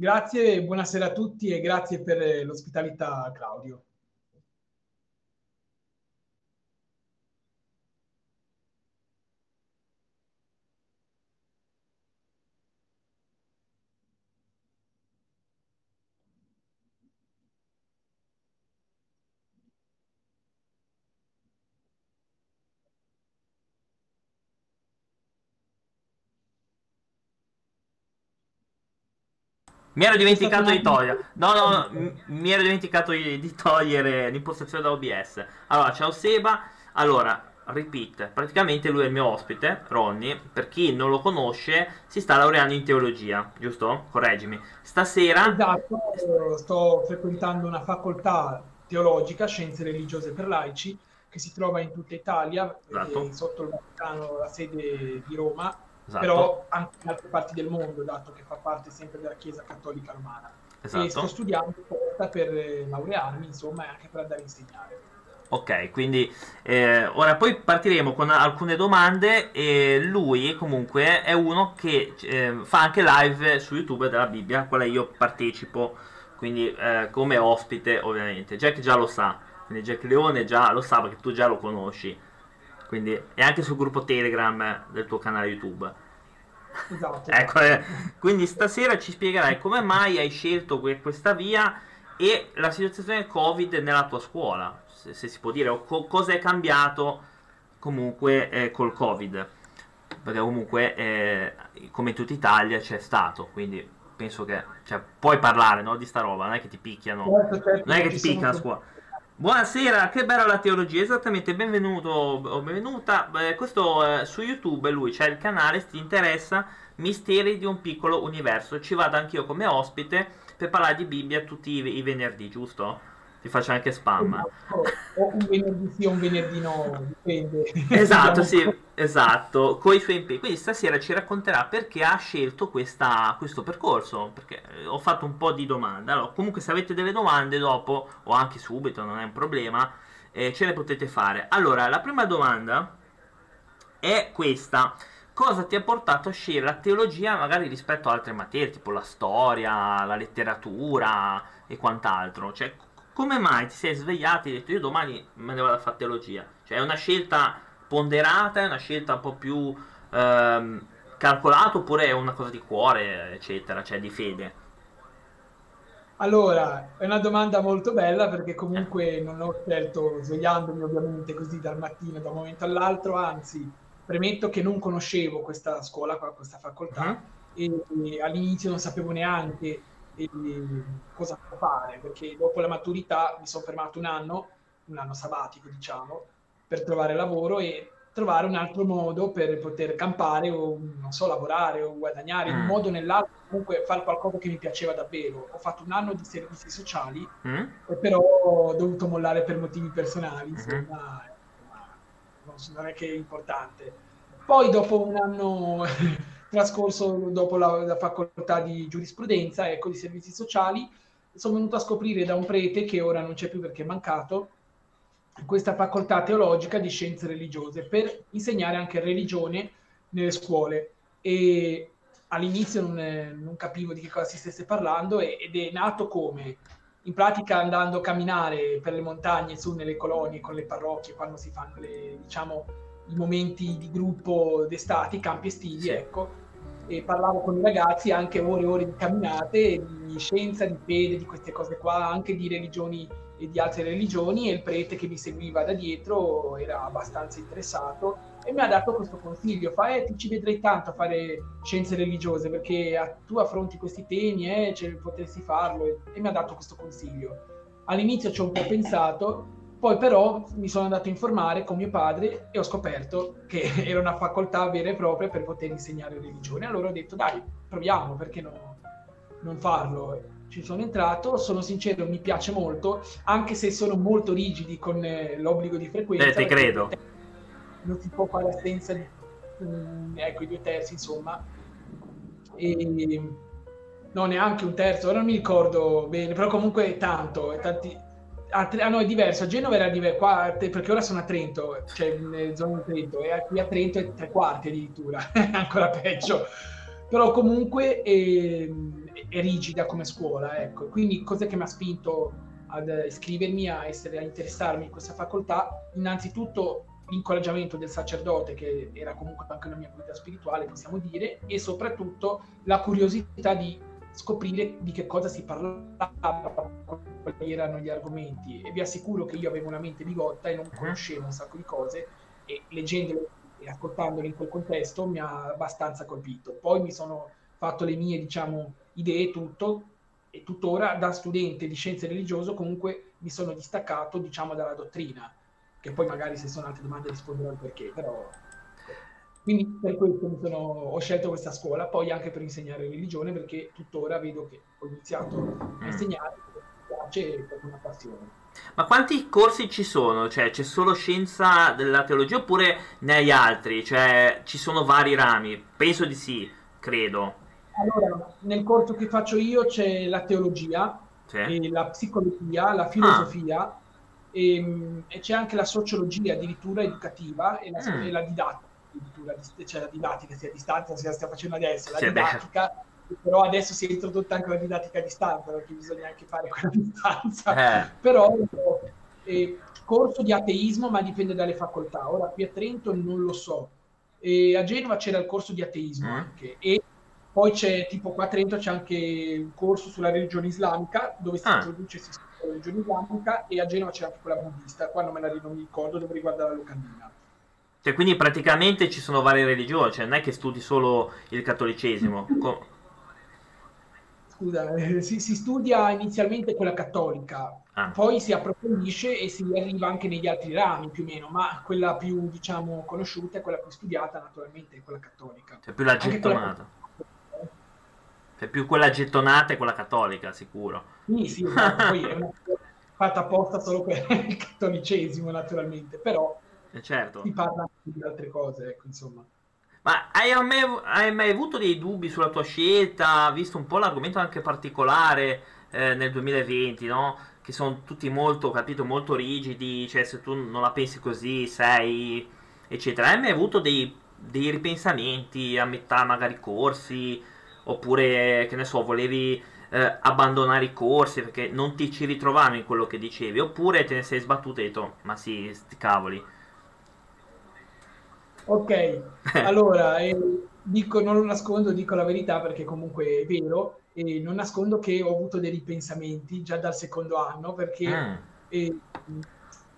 Grazie, buonasera a tutti e grazie per l'ospitalità Claudio. Mi ero dimenticato di togliere. No, no, mi ero dimenticato di, togliere l'impostazione da OBS. Allora, ciao Seba. Allora, repeat. Praticamente lui è il mio ospite, Ronny. Per chi non lo conosce, si sta laureando in teologia, giusto? Correggimi. Stasera. Esatto, sto frequentando una facoltà teologica, scienze religiose per laici, che si trova in tutta Italia, Esatto. eh, sotto il Vaticano, la sede di Roma, Esatto. però anche in altre parti del mondo, dato che fa parte sempre della Chiesa Cattolica Romana. E sto Esatto. studiando apposta per eh, laurearmi, insomma, e anche per andare a insegnare. Ok, quindi eh, ora poi partiremo con alcune domande e lui comunque è uno che eh, fa anche live su YouTube della Bibbia, a quale io partecipo, quindi eh, come ospite ovviamente. Jack già lo sa, quindi Jack Leone già lo sa perché tu già lo conosci, quindi è anche sul gruppo Telegram del tuo canale YouTube. Esatto. Ecco, eh, quindi stasera ci spiegherai come mai hai scelto que- questa via e la situazione Covid nella tua scuola, se, se si può dire, o co- cosa è cambiato comunque eh, col Covid. Perché comunque, eh, come in tutta Italia, c'è stato, quindi penso che cioè, puoi parlare no, di sta roba, non è che ti picchiano. Certo, certo, Non è che ti picca a scuola. Buonasera, che bella la teologia, esattamente, benvenuto o benvenuta. Beh, questo eh, su YouTube lui c'è il canale, se ti interessa, Misteri di un piccolo universo. Ci vado anch'io come ospite per parlare di Bibbia tutti i, i venerdì, giusto? Ti faccio anche spam. Esatto. O un venerdì sì o un venerdì no, dipende. Esatto, sì, esatto, con i suoi impegni. Quindi stasera ci racconterà perché ha scelto questa- questo percorso, perché eh, ho fatto un po' di domande. Allora, comunque se avete delle domande dopo, o anche subito, non è un problema, eh, ce le potete fare. Allora, la prima domanda è questa. Cosa ti ha portato a scegliere la teologia magari rispetto a altre materie, tipo la storia, la letteratura e quant'altro? Cioè, come mai ti sei svegliato e hai detto io domani me ne vado a fare teologia? Cioè, è una scelta ponderata, è una scelta un po' più ehm, calcolata oppure è una cosa di cuore, eccetera, cioè di fede? Allora, è una domanda molto bella perché comunque non ho scelto svegliandomi ovviamente così dal mattino da un momento all'altro, anzi, premetto che non conoscevo questa scuola, questa facoltà e, e all'inizio non sapevo neanche eh, cosa fare perché dopo la maturità mi sono fermato un anno, un anno sabbatico diciamo, per trovare lavoro e trovare un altro modo per poter campare o non so, lavorare o guadagnare in un Mm. modo o nell'altro, comunque fare qualcosa che mi piaceva davvero. Ho fatto un anno di servizi sociali, Mm? e però ho dovuto mollare per motivi personali, Mhm. insomma, so- non è che è importante. Poi dopo un anno trascorso dopo la, la facoltà di giurisprudenza, ecco, di servizi sociali, sono venuto a scoprire da un prete che ora non c'è più perché è mancato, questa facoltà teologica di scienze religiose per insegnare anche religione nelle scuole. E all'inizio non, non capivo di che cosa si stesse parlando e- ed è nato come? In pratica andando a camminare per le montagne su nelle colonie con le parrocchie quando si fanno le, diciamo, i momenti di gruppo d'estate, i campi estivi, Sì. ecco, e parlavo con i ragazzi anche ore e ore di camminate, di scienza, di fede, di queste cose qua, anche di religioni e di altre religioni e il prete che mi seguiva da dietro era abbastanza interessato e mi ha dato questo consiglio, fa eh, ti ci vedrei tanto a fare scienze religiose perché a- tu affronti questi temi, eh, cioè, potresti farlo e, e mi ha dato questo consiglio. All'inizio ci ho un po' pensato, poi però mi sono andato a informare con mio padre e ho scoperto che era una facoltà vera e propria per poter insegnare religione. Allora ho detto dai, proviamo, perché no- non farlo? Ci sono entrato, sono sincero, mi piace molto, anche se sono molto rigidi con eh, l'obbligo di frequenza. Eh, te credo. Non si può fare assenza di mm, ecco, i due terzi, insomma. E, no, neanche un terzo, ora non mi ricordo bene, però comunque è tanto, è tanti... Tre- ah, no, è diverso, a Genova era diverso, qua, a perché ora sono a Trento, cioè in zona di Trento, e qui a Trento è tre quarti addirittura, ancora peggio. Però comunque ehm, è rigida come scuola, ecco. Quindi cos'è che mi ha spinto ad iscrivermi, a, essere, a interessarmi in questa facoltà? Innanzitutto l'incoraggiamento del sacerdote, che era comunque anche una mia guida spirituale, possiamo dire, e soprattutto la curiosità di scoprire di che cosa si parlava, quali erano gli argomenti. E vi assicuro che io avevo una mente bigotta e non mhm. conoscevo un sacco di cose e leggendole e ascoltandole in quel contesto mi ha abbastanza colpito. Poi mi sono fatto le mie, diciamo, idee, tutto, e tuttora da studente di scienze religiose comunque mi sono distaccato, diciamo, dalla dottrina, che poi magari se sono altre domande risponderò al perché, però... Quindi per questo sono, ho scelto questa scuola, poi anche per insegnare religione, perché tuttora vedo che ho iniziato a mm. insegnare, piace per una passione. Ma quanti corsi ci sono? Cioè, c'è solo scienza della teologia oppure ne hai altri? Cioè, ci sono vari rami? Penso di sì, credo. Allora, nel corso che faccio io c'è la teologia, sì. la psicologia, la filosofia ah. e, ehm, e, c'è anche la sociologia addirittura educativa e la, mm. e la didattica, cioè la didattica sia a distanza, sia stiamo facendo adesso, la sì, didattica. Beh però adesso si è introdotta anche la didattica a distanza perché bisogna anche fare quella distanza eh. però eh, corso di ateismo ma dipende dalle facoltà ora qui a Trento non lo so e a Genova c'era il corso di ateismo mm. anche e poi c'è tipo qua a Trento c'è anche un corso sulla religione islamica dove si ah. introduce si la religione islamica e a Genova c'è anche quella buddista qua non me la non mi ricordo dove riguarda la locandina cioè, quindi praticamente ci sono varie religioni, cioè non è che studi solo il cattolicesimo. scusa, eh, si, si, studia inizialmente quella cattolica, ah. poi si approfondisce e si arriva anche negli altri rami più o meno, ma quella più diciamo conosciuta e quella più studiata naturalmente è quella cattolica. Cioè più la gettonata. Quella... Cioè più quella gettonata e quella cattolica, sicuro. Sì, sì, poi è una fatta apposta solo per il cattolicesimo naturalmente, però eh certo. si parla anche di altre cose, ecco, insomma. Ma hai mai, hai mai, avuto dei dubbi sulla tua scelta, visto un po' l'argomento anche particolare eh, nel 2020, no? Che sono tutti molto, capito, molto rigidi, cioè se tu non la pensi così sei, eccetera. Hai mai avuto dei, dei ripensamenti a metà magari corsi, oppure, che ne so, volevi eh, abbandonare i corsi perché non ti ci ritrovavi in quello che dicevi, oppure te ne sei sbattuto e hai detto, ma sì, sti cavoli Ok, allora, eh, dico, non lo nascondo, dico la verità perché comunque è vero, e non nascondo che ho avuto dei ripensamenti già dal secondo anno perché mm. eh,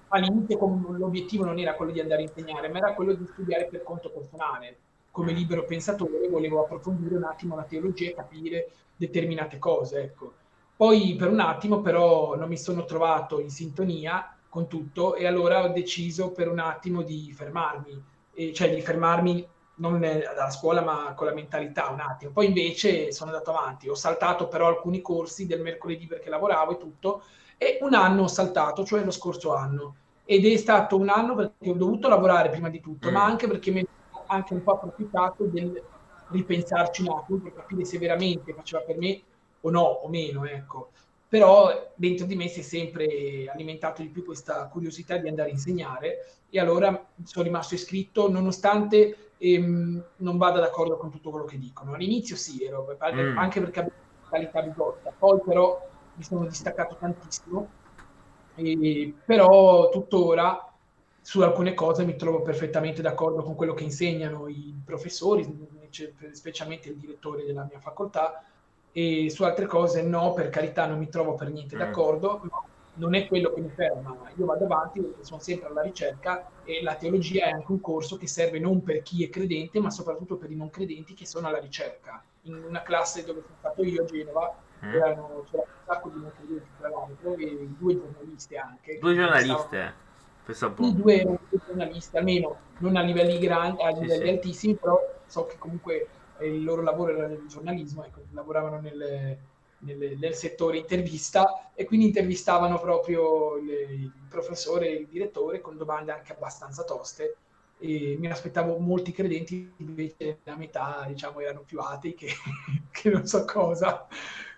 all'inizio l'obiettivo non era quello di andare a insegnare, ma era quello di studiare per conto personale. Come mm. libero pensatore volevo approfondire un attimo la teologia e capire determinate cose. Ecco. Poi per un attimo però non mi sono trovato in sintonia con tutto e allora ho deciso per un attimo di fermarmi e, cioè di fermarmi non dalla scuola ma con la mentalità un attimo. Poi invece sono andato avanti, ho saltato però alcuni corsi del mercoledì perché lavoravo e tutto, e un anno ho saltato, cioè lo scorso anno. Ed è stato un anno perché ho dovuto lavorare prima di tutto, mm. ma anche perché mi ho anche un po' approfittato del ripensarci un attimo per capire se veramente faceva per me o no, o meno, ecco però dentro di me si è sempre alimentato di più questa curiosità di andare a insegnare e allora sono rimasto iscritto nonostante ehm, non vada d'accordo con tutto quello che dicono. All'inizio sì, ero, mm. anche perché avevo una qualità bigotta, poi però mi sono distaccato tantissimo, e, però tuttora su alcune cose mi trovo perfettamente d'accordo con quello che insegnano i professori, specialmente il direttore della mia facoltà, e su altre cose no, per carità non mi trovo per niente mm. d'accordo, ma non è quello che mi ferma, io vado avanti sono sempre alla ricerca e la teologia è anche un corso che serve non per chi è credente, ma soprattutto per i non credenti che sono alla ricerca. In una classe dove sono stato io a Genova, mm. erano, c'era un sacco di non credenti tra l'altro e due giornaliste anche. Due giornaliste? Un due giornalisti, almeno non a livelli grandi, a livelli sì, altissimi, però so che comunque il loro lavoro era nel giornalismo, ecco, lavoravano nel, nel, nel, settore intervista e quindi intervistavano proprio il, il professore e il direttore con domande anche abbastanza toste e mi aspettavo molti credenti, invece la metà diciamo erano più atei che, che non so cosa.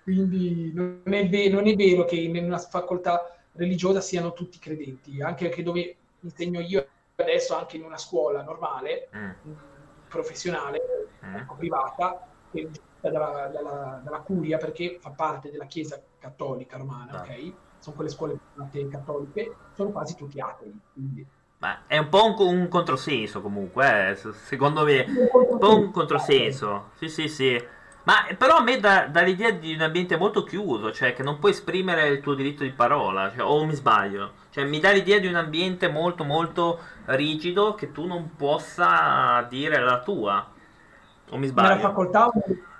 Quindi non è, ve- non è, vero che in una facoltà religiosa siano tutti credenti, anche che dove insegno io adesso, anche in una scuola normale, mm professionale, mm. privata, che è dalla, dalla, dalla, curia perché fa parte della Chiesa cattolica romana, ah. ok? Sono quelle scuole cattoliche, sono quasi tutti atei. Quindi. Ma è un po' un, un controsenso comunque, eh, secondo me. Un po' un controsenso. Sì, sì, sì. Ma però a me dà, dà, l'idea di un ambiente molto chiuso, cioè che non puoi esprimere il tuo diritto di parola, cioè, o mi sbaglio. Cioè mi dà l'idea di un ambiente molto molto rigido che tu non possa dire la tua. O mi sbaglio? Facoltà?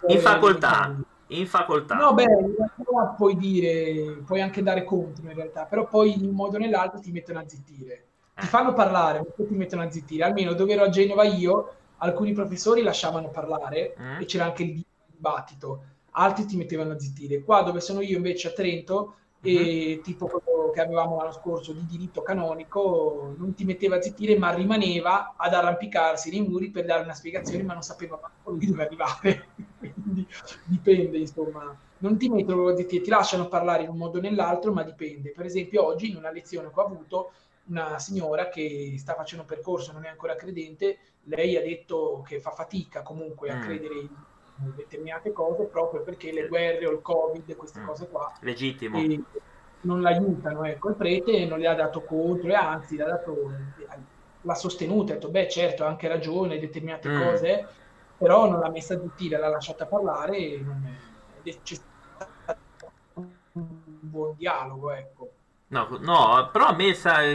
In facoltà. In facoltà. No, beh, in realtà puoi dire, puoi anche dare contro in realtà, però poi in un modo o nell'altro ti mettono a zittire. Ti eh. fanno parlare, ma poi ti mettono a zittire. Almeno dove ero a Genova io, alcuni professori lasciavano parlare mm. e c'era anche il dibattito, altri ti mettevano a zittire. Qua dove sono io invece a Trento, e tipo quello che avevamo l'anno scorso di diritto canonico, non ti metteva a zittire, ma rimaneva ad arrampicarsi nei muri per dare una spiegazione, ma non sapeva manco lui dove arrivare. Quindi dipende, insomma. Non ti mettono a zittire, ti lasciano parlare in un modo o nell'altro, ma dipende. Per esempio, oggi in una lezione che ho avuto, una signora che sta facendo un percorso, non è ancora credente, lei ha detto che fa fatica comunque a mm. credere in determinate cose proprio perché le guerre o il covid, queste mm. cose qua, legittimo, non l'aiutano. Ecco, il prete non le ha dato contro e anzi l'ha, dato, l'ha sostenuta, ha detto beh certo ha anche ragione, determinate mm. cose, però non l'ha messa a zittire, l'ha lasciata parlare e non è, c'è stato un buon dialogo, ecco. No, no, però a me,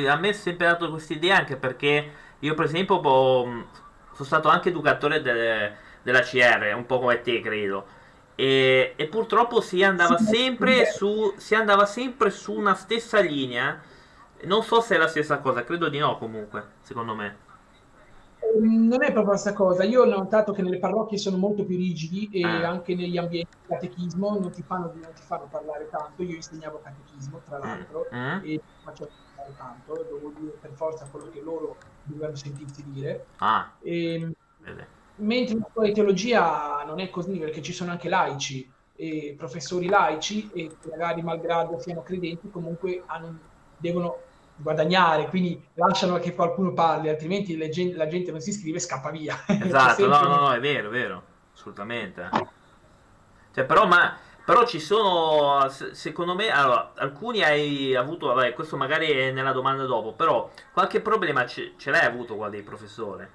a me è sempre dato questa idea anche perché io per esempio ho, sono stato anche educatore delle della CR, un po' come te credo. E, e purtroppo si andava, sempre su, si andava sempre su una stessa linea. Non so se è la stessa cosa, credo di no comunque, secondo me. Ehm, non è proprio la stessa cosa. Io ho notato che nelle parrocchie sono molto più rigidi e ah. anche negli ambienti di catechismo non ti, fanno, non ti fanno parlare tanto. Io insegnavo catechismo, tra mm. l'altro, mm. e faccio parlare tanto, devo dire per forza quello che loro dovevano sentirsi dire. Ah. E, ehm, Vede mentre in scuola di teologia non è così perché ci sono anche laici e professori laici e magari malgrado siano credenti comunque hanno, devono guadagnare quindi lasciano che qualcuno parli altrimenti gente, la gente non si iscrive e scappa via. Esatto no no no è vero è vero assolutamente. Cioè, però ma però ci sono secondo me allora, alcuni hai avuto vabbè questo magari è nella domanda dopo però qualche problema ce, ce l'hai avuto qua dei professori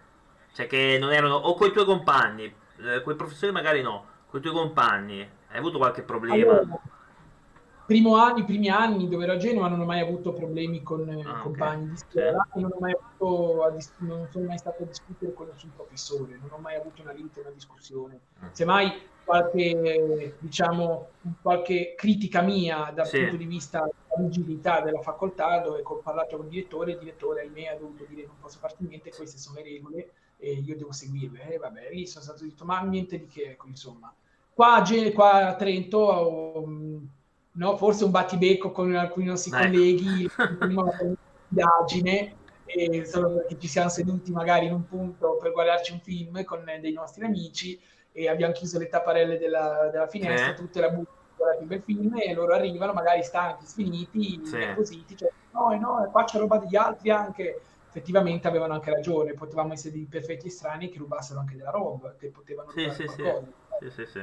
cioè che non erano... O con i tuoi compagni, eh, con i professori magari no, con i tuoi compagni, hai avuto qualche problema? Allora, primo anni, I primi anni dove ero a Genova non ho mai avuto problemi con eh, ah, compagni okay. di scuola non, ho mai avuto dis- non sono mai stato a discutere con nessun professore, non ho mai avuto una lite, una discussione. Mm. Semmai qualche, diciamo, qualche critica mia dal sì. punto di vista della rigidità della facoltà dove ho parlato con il direttore, il direttore ahimè ha dovuto dire non posso farti niente, queste sono le regole e io devo seguirle. E vabbè, lì sono stato detto, ma niente di che, ecco, insomma. Qua, qua a Trento, um, no, forse un battibecco con alcuni nostri eh. colleghi, indagine, e solo perché ci siamo seduti magari in un punto per guardarci un film con dei nostri amici e abbiamo chiuso le tapparelle della, della finestra, eh. tutte la buttano un bel film e loro arrivano magari stanchi, sfiniti, sì. nervositi, cioè no, no, qua c'è roba degli altri anche effettivamente avevano anche ragione, potevamo essere dei perfetti strani che rubassero anche della roba, che potevano sì, sì, qualcosa. Sì, sì, sì.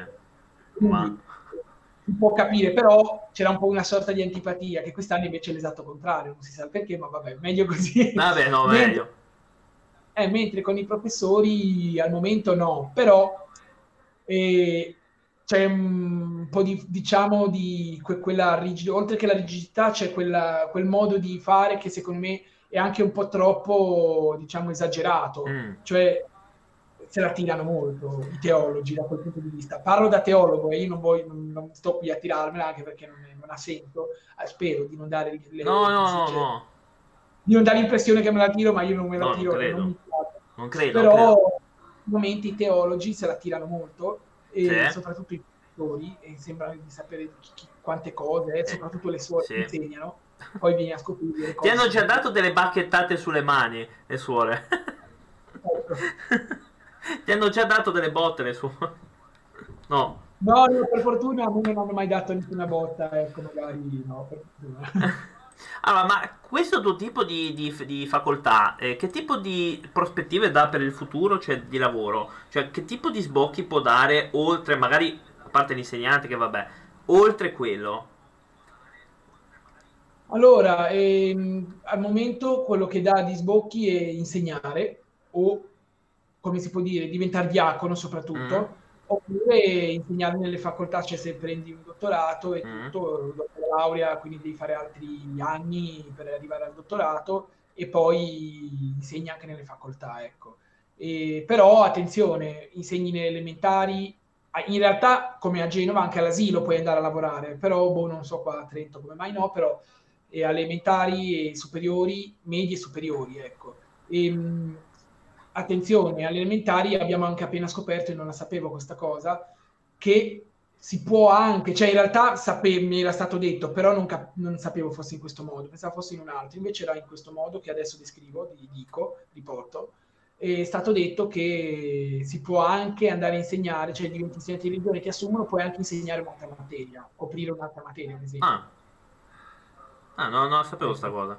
Ma... Si può capire, però c'era un po' una sorta di antipatia, che quest'anno invece è l'esatto contrario, non si sa perché, ma vabbè, meglio così. Vabbè, no, meglio. Eh, mentre con i professori al momento no, però eh, c'è un po' di, diciamo, di que- quella rigidità, oltre che la rigidità c'è quella, quel modo di fare che secondo me è anche un po' troppo, diciamo, esagerato. Mm. Cioè, se la tirano molto i teologi da quel punto di vista. Parlo da teologo e io non, voglio, non, non sto qui a tirarmela anche perché non, non ha senso. Eh, spero di non dare le, no, no, no, no. Di non dare l'impressione che me la tiro, ma io non me la no, tiro. Non credo. Non, non credo. Però credo. momenti i teologi se la tirano molto e sì. soprattutto i pastori e sembrano di sapere chi, chi, quante cose, eh, soprattutto le suore sì. insegnano poi vieni a scoprire. Ti hanno già dato delle bacchettate sulle mani, le suore. Ecco. Ti hanno già dato delle botte le suore. No. No, no, per fortuna a me non hanno mai dato nessuna botta, ecco, magari no, per fortuna. Allora, ma questo tuo tipo di, di- di facoltà, eh, che tipo di prospettive dà per il futuro, cioè di lavoro? Cioè, che tipo di sbocchi può dare oltre, magari, a parte l'insegnante, che vabbè, oltre quello? Allora, ehm, al momento quello che dà di sbocchi è insegnare o, come si può dire, diventare diacono Mm, soprattutto, oppure insegnare nelle facoltà, cioè se prendi un dottorato e mm, tutto, dopo la laurea, quindi devi fare altri anni per arrivare al dottorato e poi insegni anche nelle facoltà, ecco. E, però attenzione, insegni nelle elementari, in realtà come a Genova anche all'asilo puoi andare a lavorare, però boh, non so qua a Trento come mai no, però e elementari e superiori, medie e superiori, ecco. E, mh, attenzione, alle elementari abbiamo anche appena scoperto, e non la sapevo questa cosa, che si può anche, cioè in realtà sape- mi era stato detto, però non, cap- non sapevo fosse in questo modo, pensavo fosse in un altro, invece era in questo modo che adesso descrivo, di- dico, riporto, è stato detto che si può anche andare a insegnare, cioè diventi insegnante di religione, ti assumono, puoi anche insegnare un'altra materia, coprire un'altra materia, ad esempio. Ah, ah, no, non sapevo sta cosa.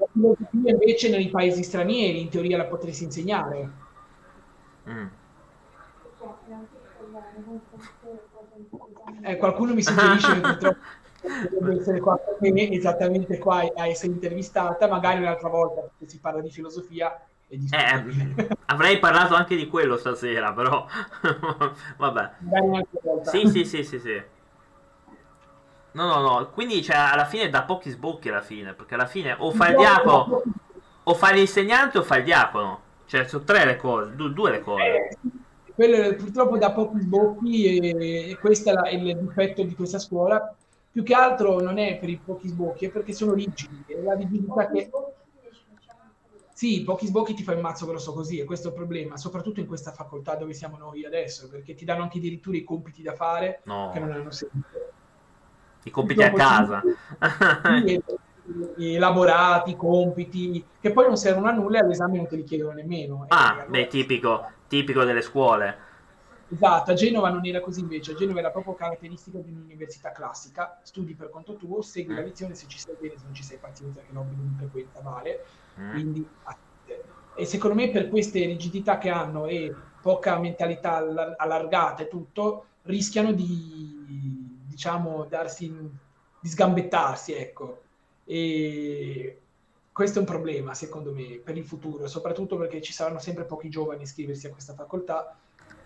Invece nei paesi stranieri, in teoria la potresti insegnare. Mm. Eh, qualcuno mi suggerisce che purtroppo essere qua esattamente qua a essere intervistata, magari un'altra volta, perché si parla di filosofia, è Eh, discutibile. avrei parlato anche di quello stasera, però vabbè. Sì, sì, sì, sì, sì. No, no, no, quindi cioè, alla fine da pochi sbocchi alla fine, perché alla fine o fai il diacono, o fai l'insegnante o fai il diacono. Cioè, sono tre le cose, du- due le cose. Eh, quello purtroppo dà pochi sbocchi e, e questo è, la- il difetto di questa scuola. Più che altro non è per i pochi sbocchi, è perché sono rigidi. È la rigidità che... Sì, pochi sbocchi ti fai un mazzo grosso così, e questo è il problema, soprattutto in questa facoltà dove siamo noi adesso, perché ti danno anche addirittura i compiti da fare che non No, hanno senso. I compiti a casa. 5 e, e elaborati, compiti, che poi non servono a nulla e all'esame non te li chiedono nemmeno. E Ah, allora beh, tipico, tipico delle scuole. Esatto, a Genova non era così invece, a Genova era proprio caratteristica di un'università classica, studi per conto tuo, segui la Mm, lezione, se ci sei bene, se non ci sei pazienza che l'obbligo di frequenza vale, mm. quindi e secondo me per queste rigidità che hanno e poca mentalità allar- allargata e tutto, rischiano di, diciamo, darsi, di sgambettarsi, ecco. E questo è un problema, secondo me, per il futuro, soprattutto perché ci saranno sempre pochi giovani a iscriversi a questa facoltà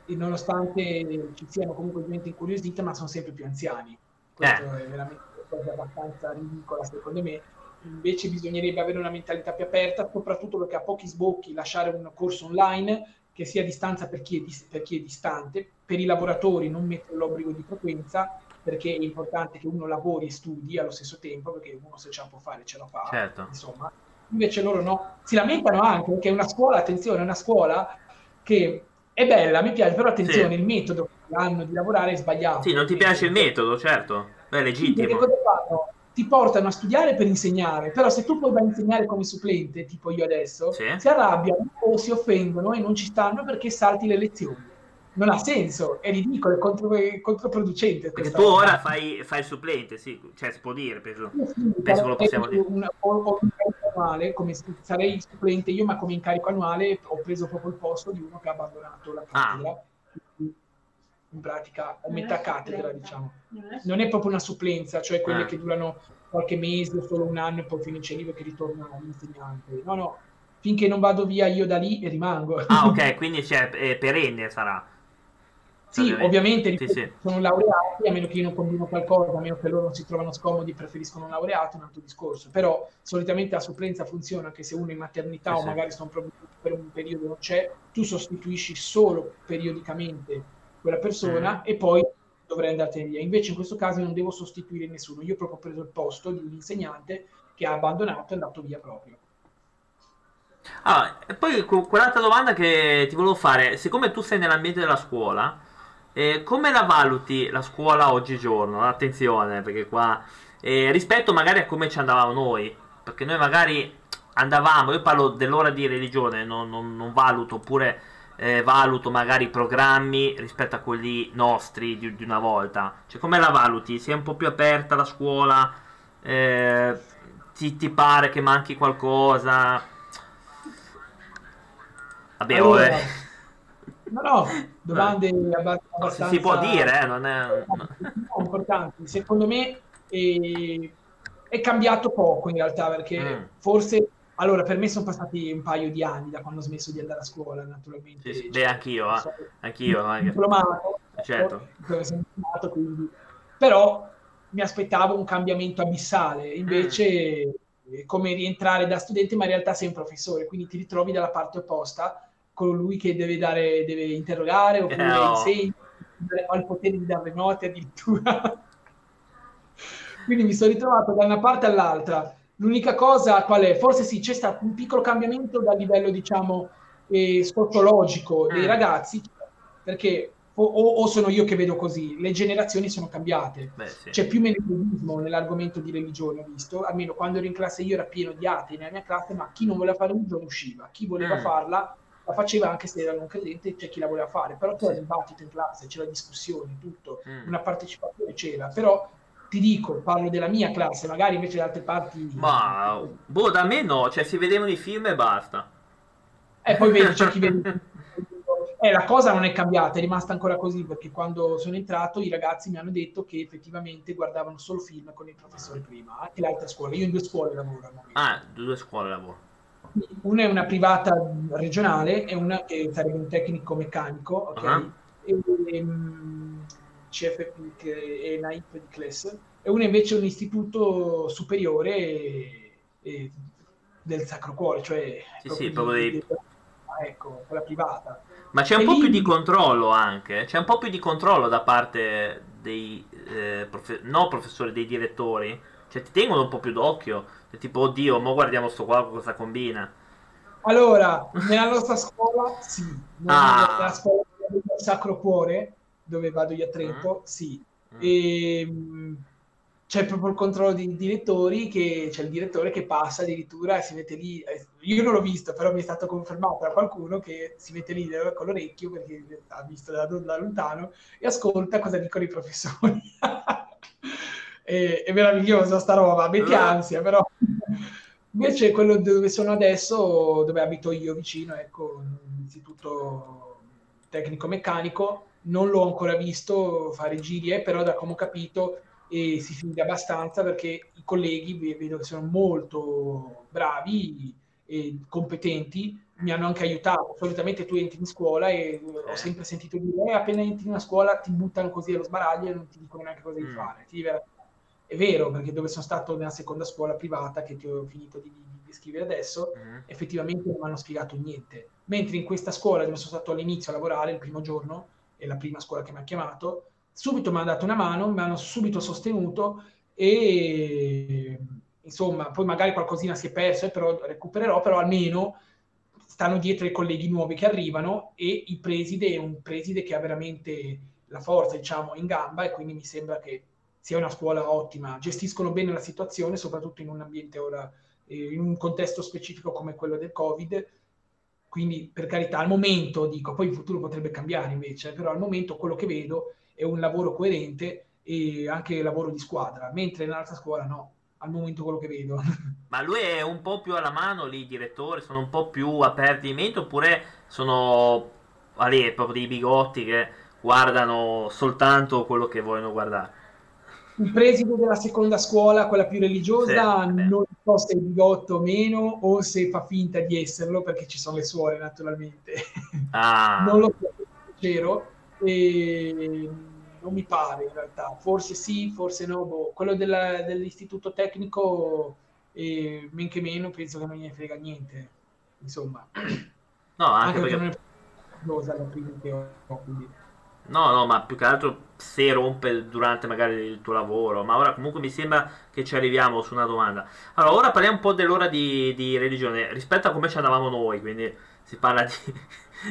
e nonostante ci siano comunque gente incuriosita, ma sono sempre più anziani. Eh, Questo è veramente una cosa abbastanza ridicola, secondo me. Invece bisognerebbe avere una mentalità più aperta, soprattutto perché a pochi sbocchi lasciare un corso online che sia a distanza per chi è, dis- per chi è distante, per i lavoratori non mettere l'obbligo di frequenza, perché è importante che uno lavori e studi allo stesso tempo, perché uno se ce la può fare ce la fa, certo. insomma. Invece loro no, si lamentano anche perché è una scuola, attenzione, è una scuola che è bella, mi piace, però Sì, attenzione, il metodo che hanno di lavorare è sì, non sbagliato, ti piace il metodo, certo. È sì, perché legittimo. cosa fanno? Ti portano a studiare per insegnare, però se tu poi vai a insegnare come supplente, tipo io adesso, Sì. si arrabbiano o si offendono e non ci stanno perché salti le lezioni. Non ha senso, è ridicolo, è, contro- è controproducente Perché tu ora fai, fai il supplente, sì, cioè si può dire, penso, sì, penso che lo possiamo dire. un, ho, ho un incarico annuale, come, sarei supplente io, ma come incarico annuale ho preso proprio il posto di uno che ha abbandonato la Ah, cattedra, quindi in pratica a metà cattedra, diciamo. Non è proprio una supplenza, cioè quelle ah. che durano qualche mese o solo un anno e poi finisce lì che ritorna l'insegnante. No, no, finché non vado via io da lì e rimango. Ah, ok, quindi cioè, è perenne sarà, Sì, ovviamente Sì, sì, sono laureati, a meno che io non combino qualcosa, a meno che loro non si trovano scomodi, preferiscono un laureato, è un altro discorso. Però solitamente la supplenza funziona che se uno è in maternità sì, o magari sono proprio per un periodo non c'è, tu sostituisci solo periodicamente quella persona Mm. e poi dovrai andartene via. Invece in questo caso non devo sostituire nessuno, io ho proprio preso il posto di un insegnante che ha abbandonato e è andato via proprio. Allora, e poi quell'altra domanda che ti volevo fare, siccome tu sei nell'ambiente della scuola, eh, come la valuti la scuola oggigiorno? Attenzione, perché qua eh, rispetto magari a come ci andavamo noi, perché noi magari andavamo, io parlo dell'ora di religione, non, non- non valuto, oppure eh, valuto magari i programmi rispetto a quelli nostri di, di una volta. Cioè, come la valuti? Si è un po' più aperta la scuola? Eh, ti, ti pare che manchi qualcosa? Vabbè, Allora, vabbè. no, no, domande abba- No, si, può abbastanza dire, eh, non è... importanti. Secondo me eh, è cambiato poco in realtà, perché Mm. forse, allora, per me sono passati un paio di anni da quando ho smesso di andare a scuola, naturalmente. Sì, sì, Cioè, beh, anch'io, eh. so, Anch'io, anche. diplomato, Certo. sono diplomato, quindi- però mi aspettavo un cambiamento abissale, invece Mm. è come rientrare da studente ma in realtà sei un professore, quindi ti ritrovi dalla parte opposta, colui che deve dare, deve interrogare oppure Eh, oh. insegna, ha il potere di dare note addirittura. quindi mi sono ritrovato da una parte all'altra. L'unica cosa qual è? Forse sì, c'è stato un piccolo cambiamento dal livello, diciamo, eh, sociologico dei Mm. ragazzi, perché o, o- o sono io che vedo così, le generazioni sono cambiate. Beh, sì. C'è più menefreghismo nell'argomento di religione, ho visto, almeno quando ero in classe io era pieno di atei nella mia classe, ma chi non voleva fare religione usciva, chi voleva Mm. farla la faceva anche se era non credente, c'è chi la voleva fare, però c'era il dibattito in classe, c'era discussione, tutto, Mm. una partecipazione c'era, però ti dico, parlo della mia classe, magari invece da altre parti... Ma, boh, da me no, cioè si vedevano i film e basta. E poi vedi, c'è chi vede... Eh, la cosa non è cambiata, è rimasta ancora così, perché quando sono entrato i ragazzi mi hanno detto che effettivamente guardavano solo film con il professore prima, anche l'altra scuola. Io in due scuole lavoro al momento. Ah, due scuole lavoro. Una è una privata regionale e una che sarebbe un tecnico meccanico, ok? Ah. E, ehm, CFP che è NAIP di CLES, e una invece è un istituto superiore eh, eh, del Sacro Cuore, cioè Sì, sì, proprio dei- di- ecco, quella privata. Ma c'è un E po' lì- più di controllo anche, c'è un po' più di controllo da parte dei eh, profe- no professori, dei direttori, cioè ti tengono un po' più d'occhio, Cioè, tipo oddio, mo guardiamo sto qua cosa combina. Allora, nella nostra scuola sì, nella, Ah. nella scuola del Sacro Cuore, dove vado io a Trento, sì. Mm. E, mh, c'è proprio il controllo dei direttori, che c'è il direttore che passa addirittura e si mette lì, eh, io non l'ho visto, però mi è stato confermato da qualcuno che si mette lì con l'orecchio perché ha visto da, da lontano e ascolta cosa dicono i professori. è, è meravigliosa sta roba, metti Ah. ansia, però... Invece quello dove sono adesso, dove abito io vicino, ecco, un istituto tecnico meccanico, non l'ho ancora visto fare giri, eh, però da come ho capito eh, si fida abbastanza perché i colleghi ve- vedo che sono molto bravi e competenti, mi hanno anche aiutato. Solitamente tu entri in scuola e ho Eh. sempre sentito dire, eh, appena entri in una scuola ti buttano così allo sbaraglio e non ti dicono neanche cosa devi Mm. fare. Ti devi- È vero, perché dove sono stato nella seconda scuola privata che ti ho finito di, di descrivere adesso, Mhm. effettivamente non mi hanno spiegato niente. Mentre in questa scuola dove sono stato all'inizio a lavorare, il primo giorno, è la prima scuola che mi ha chiamato, subito mi hanno dato una mano, mi hanno subito sostenuto e insomma, poi magari qualcosina si è perso, eh, però recupererò, però almeno stanno dietro i colleghi nuovi che arrivano e il preside è un preside che ha veramente la forza, diciamo, in gamba e quindi mi sembra che sia una scuola ottima. Gestiscono bene la situazione, soprattutto in un ambiente ora, eh, in un contesto specifico come quello del Covid. Quindi, per carità, al momento dico, poi in futuro potrebbe cambiare invece, però al momento quello che vedo è un lavoro coerente e anche lavoro di squadra, mentre nell'altra scuola no, al momento quello che vedo. Ma lui è un po' più alla mano lì, i direttori, sono un po' più aperti di mente oppure sono lì, proprio dei bigotti che guardano soltanto quello che vogliono guardare. Il preside della seconda scuola, quella più religiosa, Sì, non so se è bigotto o meno o se fa finta di esserlo perché ci sono le suore naturalmente. Ah, non lo so, sincero, e non mi pare in realtà, forse sì, forse no. boh. Quello della- dell'istituto tecnico, eh, men che meno, penso che non gliene frega niente, insomma, no, anche anche perché non è religiosa la prima che ho, quindi. No, no, ma più che altro se rompe durante magari il tuo lavoro. Ma ora comunque mi sembra che ci arriviamo su una domanda. Allora, ora parliamo un po' dell'ora di, di religione rispetto a come ci andavamo noi, quindi si parla di,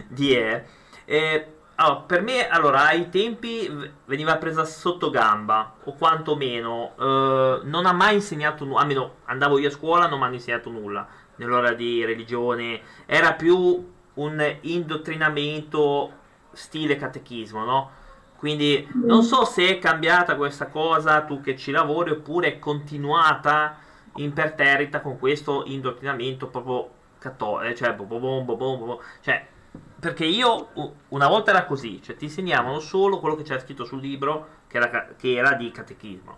di E. E, allora, per me, allora, ai tempi veniva presa sotto gamba, o quantomeno eh, non ha mai insegnato nulla, almeno andavo io a scuola, non mi hanno insegnato nulla nell'ora di religione, era più un indottrinamento stile catechismo, no? Quindi non so se è cambiata questa cosa, tu che ci lavori, oppure è continuata imperterrita con questo indottrinamento proprio cattolico, cioè, bo, bo, bo, bo, cioè perché io una volta era così, cioè ti insegnavano solo quello che c'era scritto sul libro che era, che era di catechismo.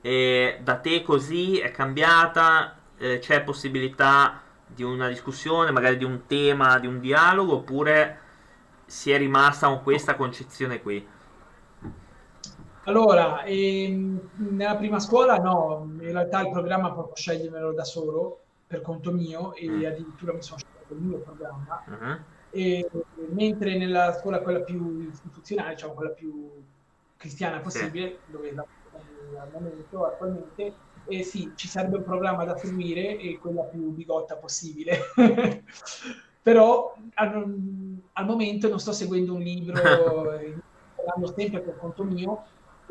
E da te così è cambiata, eh, c'è possibilità di una discussione, magari di un tema, di un dialogo, oppure si è rimasta con questa concezione qui? Allora, ehm, nella prima scuola no, in realtà il programma proprio scegliermelo da solo, per conto mio, e mm. addirittura mi sono scelto il mio programma. Uh-huh. E, mentre nella scuola quella più istituzionale, diciamo quella più cristiana possibile, sì. dove la al momento, attualmente, e sì, ci sarebbe un programma da seguire e quella più bigotta possibile. Però al, al, momento non sto seguendo un libro, parlando sempre per conto mio,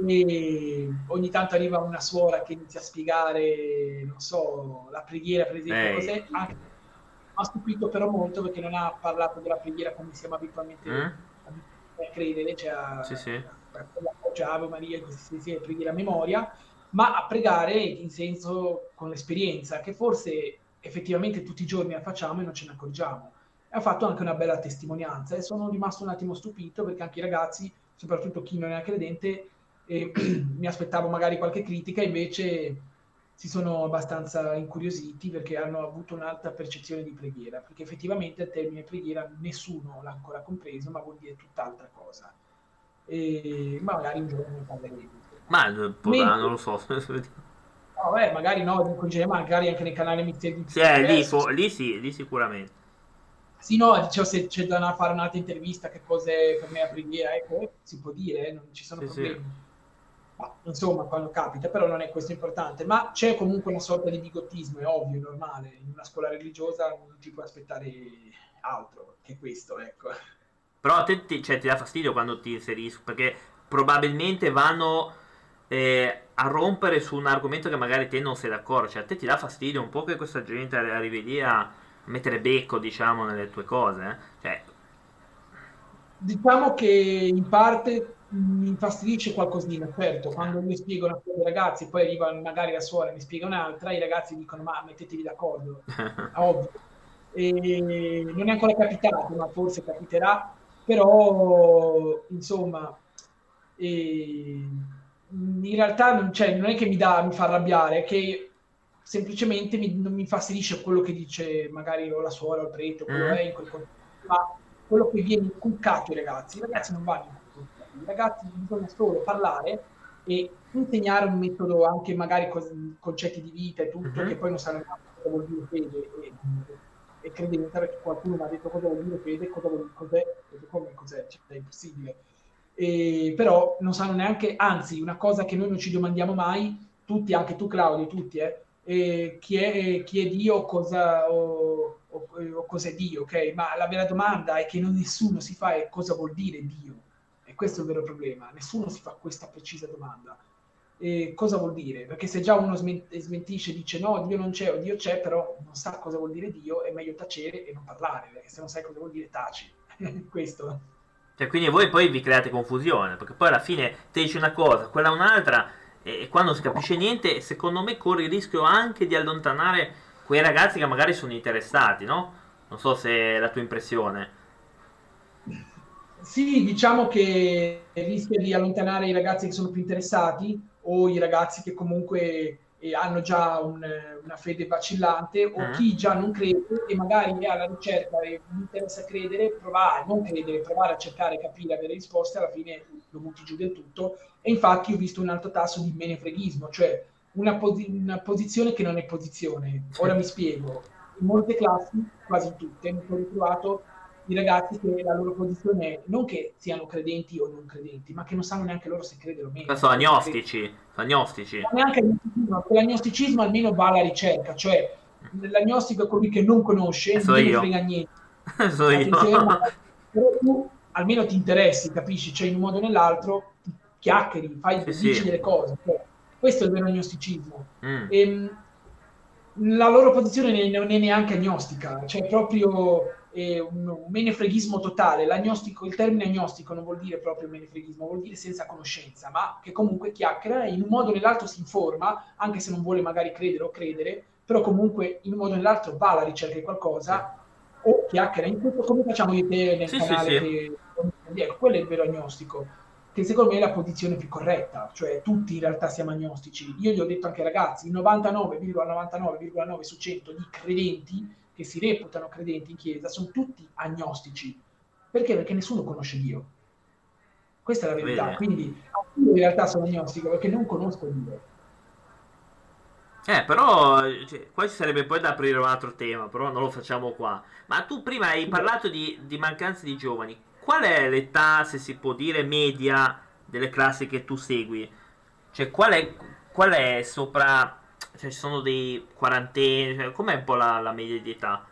e ogni tanto arriva una suora che inizia a spiegare, non so, la preghiera per esempio, cos'è, anche, ha stupito però molto perché non ha parlato della preghiera come siamo abitualmente mm? a credere, cioè a, sì, sì. a, Ave Maria, queste sì, preghiere a memoria, ma a pregare in senso con l'esperienza, che forse effettivamente tutti i giorni la facciamo e non ce ne accorgiamo. Ha fatto anche una bella testimonianza e sono rimasto un attimo stupito perché anche i ragazzi, soprattutto chi non è credente, e mi aspettavo magari qualche critica, invece si sono abbastanza incuriositi perché hanno avuto un'alta percezione di preghiera, perché effettivamente il termine preghiera nessuno l'ha ancora compreso, ma vuol dire tutt'altra cosa. E magari un giorno ne parleremo. Ma Mentre... non lo so. no, beh, magari no, magari anche nel canale Misteri di sì, eh, lì, lì sì, lì sicuramente. Sì, no, dicevo se c'è da fare un'altra intervista, che cos'è per me la preghiera, ecco, si può dire, eh, non ci sono sì, problemi. Sì ma, insomma, quando capita, però non è questo importante. Ma c'è comunque una sorta di bigottismo, è ovvio, è normale. In una scuola religiosa non ti puoi aspettare altro che questo, ecco. Però a te ti, cioè, ti dà fastidio quando ti inserisco, perché probabilmente vanno eh, a rompere su un argomento che magari te non sei d'accordo. Cioè, a te ti dà fastidio un po' che questa gente arrivi lì a mettere becco, diciamo, nelle tue cose. Eh? Cioè... Diciamo che in parte mi infastidisce qualcosina, certo, quando mi spiego una cosa ai ragazzi, poi arriva magari la suora e mi spiega un'altra, i ragazzi dicono ma mettetevi d'accordo, ovvio. E non è ancora capitato, ma forse capiterà, però insomma, e, in realtà non, cioè, non, è che mi, dà, mi fa arrabbiare, è che semplicemente mi, non mi infastidisce quello che dice magari o la suora o il prete, quello mm. è in quel ma quello che viene inculcato ai ragazzi, i ragazzi non vanno i ragazzi bisogna solo parlare e insegnare un metodo anche magari con concetti di vita e tutto, mm-hmm. che poi non sanno cosa vuol dire fede e, e credenza, perché qualcuno mi ha detto cosa vuol dire fede, cosa vuol dire cos'è, e come cos'è, cioè, è impossibile. E, però non sanno neanche, anzi, una cosa che noi non ci domandiamo mai, tutti, anche tu Claudio, tutti, eh, eh, chi, è, chi, è, Dio cosa, o, o, o cos'è Dio, ok? Ma la vera domanda è che non nessuno si fa è cosa vuol dire Dio questo è il vero problema, nessuno si fa questa precisa domanda. E cosa vuol dire? Perché se già uno smentisce e dice no, Dio non c'è o Dio c'è, però non sa cosa vuol dire Dio, è meglio tacere e non parlare, perché se non sai cosa vuol dire taci. questo. Cioè, quindi voi poi vi create confusione, perché poi alla fine te dici una cosa, quella un'altra, e quando non si capisce niente, secondo me corri il rischio anche di allontanare quei ragazzi che magari sono interessati, no? Non so se è la tua impressione. Sì, diciamo che rischia di allontanare i ragazzi che sono più interessati o i ragazzi che comunque eh, hanno già un, una fede vacillante o mm. chi già non crede e magari è alla ricerca e gli interessa credere, provare, non credere, provare a cercare, capire, avere risposte, alla fine lo butti giù del tutto. E infatti ho visto un alto tasso di menefreghismo, cioè una, posi- una posizione che non è posizione. Ora mi spiego. In molte classi, quasi tutte, mi sono ritrovato i ragazzi che la loro posizione è non che siano credenti o non credenti, ma che non sanno neanche loro se credere o meno. Sono agnostici, agnostici. Ma neanche l'agnosticismo almeno va alla ricerca, cioè l'agnostico è colui che non conosce, so non io. frega niente. so io. Però tu almeno ti interessi, capisci? Cioè in un modo o nell'altro chiacchieri, fai, sì, dici sì. delle cose. Cioè, questo è il vero agnosticismo. Mm. E, ehm, la loro posizione non è neanche agnostica, cioè proprio eh, un, menefreghismo totale. L'agnostico, il termine agnostico non vuol dire proprio menefreghismo, vuol dire senza conoscenza, ma che comunque chiacchiera e in un modo o nell'altro si informa, anche se non vuole magari credere o credere, però comunque in un modo o nell'altro va alla ricerca di qualcosa o chiacchiera. In questo come facciamo io te nel Sì, canale sì, sì. che ecco, quello è il vero agnostico, che secondo me è la posizione più corretta, cioè tutti in realtà siamo agnostici. Io gli ho detto anche ai ragazzi, il 99,99,9 su 100 di credenti che si reputano credenti in chiesa sono tutti agnostici. Perché? Perché nessuno conosce Dio. Questa è la verità. Bene. Quindi io in realtà sono agnostico perché non conosco Dio. Eh, però cioè, qua ci sarebbe poi da aprire un altro tema, però non lo facciamo qua. Ma tu prima hai parlato di, di mancanza di giovani. Qual è l'età, se si può dire, media delle classi che tu segui? Cioè, qual è, qual è sopra... Cioè, ci sono dei quarantenni, cioè, com'è un po' la, la media di età?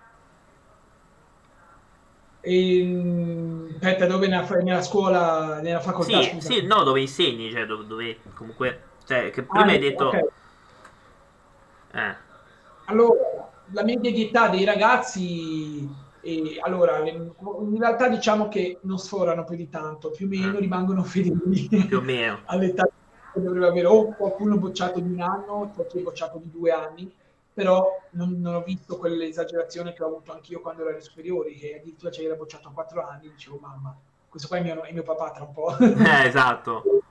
E, mm, aspetta, dove nella, nella scuola, nella facoltà, Sì, sì, no, dove insegni, cioè, dove, dove comunque... Cioè, che Ah, prima hai detto... ok. Eh, Allora, la media di età dei ragazzi, eh, allora, in realtà diciamo che non sforano più di tanto, più o meno Mm. rimangono fedeli più o meno. all'età che dovrebbe avere, o qualcuno bocciato di un anno, qualcuno bocciato di due anni, però non, non ho visto quell'esagerazione che ho avuto anch'io quando ero alle superiori, che addirittura c'era bocciato a quattro anni, dicevo mamma, questo qua è mio, è mio papà tra un po'. Eh, esatto.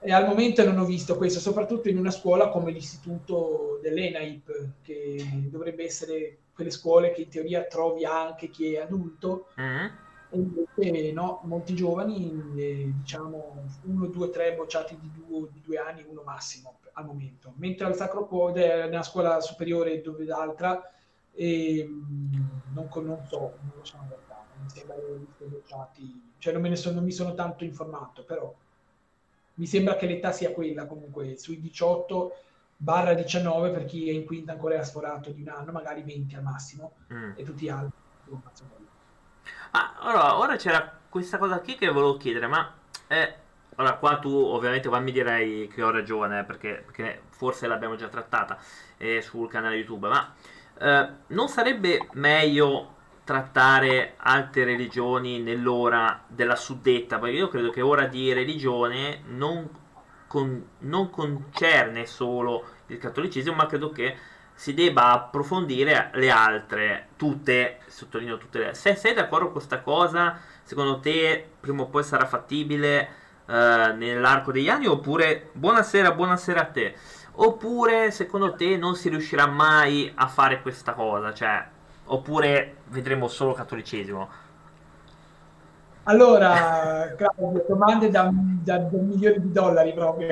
E al momento non ho visto questo, soprattutto in una scuola come l'istituto dell'ENAIP, che dovrebbe essere quelle scuole che in teoria trovi anche chi è adulto, Mhm. e invece no, molti giovani, eh, diciamo uno, due, tre bocciati di due, di due anni, uno massimo al momento. Mentre al Sacro Cuore, nella scuola superiore dove d'altra, ehm, non, con- non so, non lo so in realtà, mi sembra aver visto bocciati, cioè non, me ne sono, non mi sono tanto informato, però mi sembra che l'età sia quella comunque, sui 18 barra 19 per chi è in quinta ancora è sforato di un anno, magari 20 al massimo, Mm. e tutti gli altri. Ah, allora, ora c'era questa cosa qui che volevo chiedere, ma eh, allora qua tu ovviamente qua mi direi che ho ragione, eh, perché, perché forse l'abbiamo già trattata eh, sul canale YouTube, ma eh, non sarebbe meglio trattare altre religioni nell'ora della suddetta? Perché io credo che ora di religione non, con- non concerne solo il cattolicesimo, ma credo che si debba approfondire le altre, tutte, sottolineo tutte le Se sei d'accordo con questa cosa, secondo te prima o poi sarà fattibile eh, nell'arco degli anni? Oppure buonasera, buonasera a te. Oppure secondo te non si riuscirà mai a fare questa cosa? Cioè, oppure vedremo solo cattolicesimo? Allora, Claudio, domande da, da, da milioni di dollari proprio.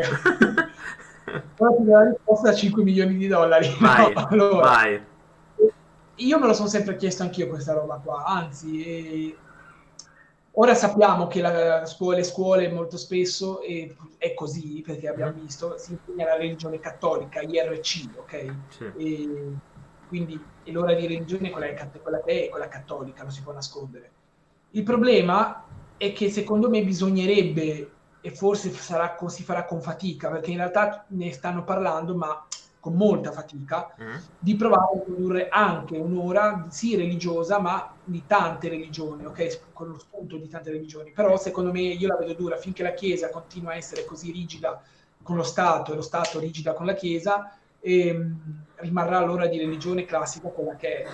Ora ti do la risposta da 5 milioni di dollari. Vai, No, allora, vai. io me lo sono sempre chiesto anch'io questa roba qua, anzi, eh, ora sappiamo che la, scuole, le scuole molto spesso eh, è così, perché abbiamo visto, si insegna la religione cattolica, IRC, ok? Sì. E quindi e l'ora di religione quella, è, cat- quella che è quella cattolica, non si può nascondere. Il problema è che secondo me bisognerebbe, e forse sarà, si farà con fatica, perché in realtà ne stanno parlando, ma con molta fatica, Mm? di provare a introdurre anche un'ora, sì religiosa, ma di tante religioni, ok? Con lo spunto di tante religioni. Però secondo me io la vedo dura finché la Chiesa continua a essere così rigida con lo Stato e lo Stato rigida con la Chiesa, ehm, rimarrà l'ora di religione classica quella che è.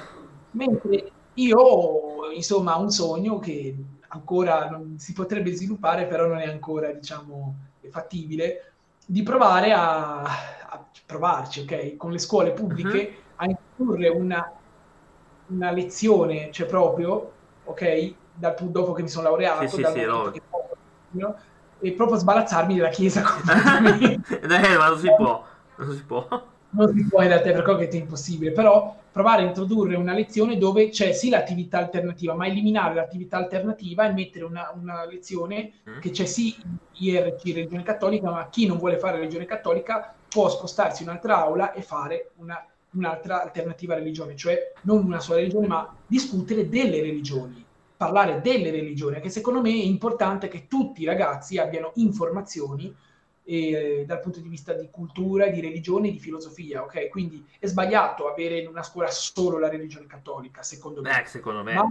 Mentre io ho, insomma, un sogno che ancora non si potrebbe sviluppare, però non è ancora, diciamo, fattibile, di provare a, a provarci, ok? Con le scuole pubbliche a introdurre una, una lezione, cioè proprio, ok? Dal, dopo che mi sono laureato, Sì, sì, dal sì, lo- che e proprio sbarazzarmi della Chiesa completamente. Eh, ma non si può, non si può. Non si può in realtà per che è impossibile, però provare a introdurre una lezione dove c'è sì l'attività alternativa, ma eliminare l'attività alternativa e mettere una, una lezione Mm? che c'è sì IRC, religione cattolica, ma chi non vuole fare religione cattolica può spostarsi in un'altra aula e fare una- un'altra alternativa religione, cioè non una sola religione, ma discutere delle religioni, parlare delle religioni, che secondo me è importante che tutti i ragazzi abbiano informazioni e, dal punto di vista di cultura, di religione e di filosofia, ok? Quindi è sbagliato avere in una scuola solo la religione cattolica, secondo me. Beh, secondo me. Ma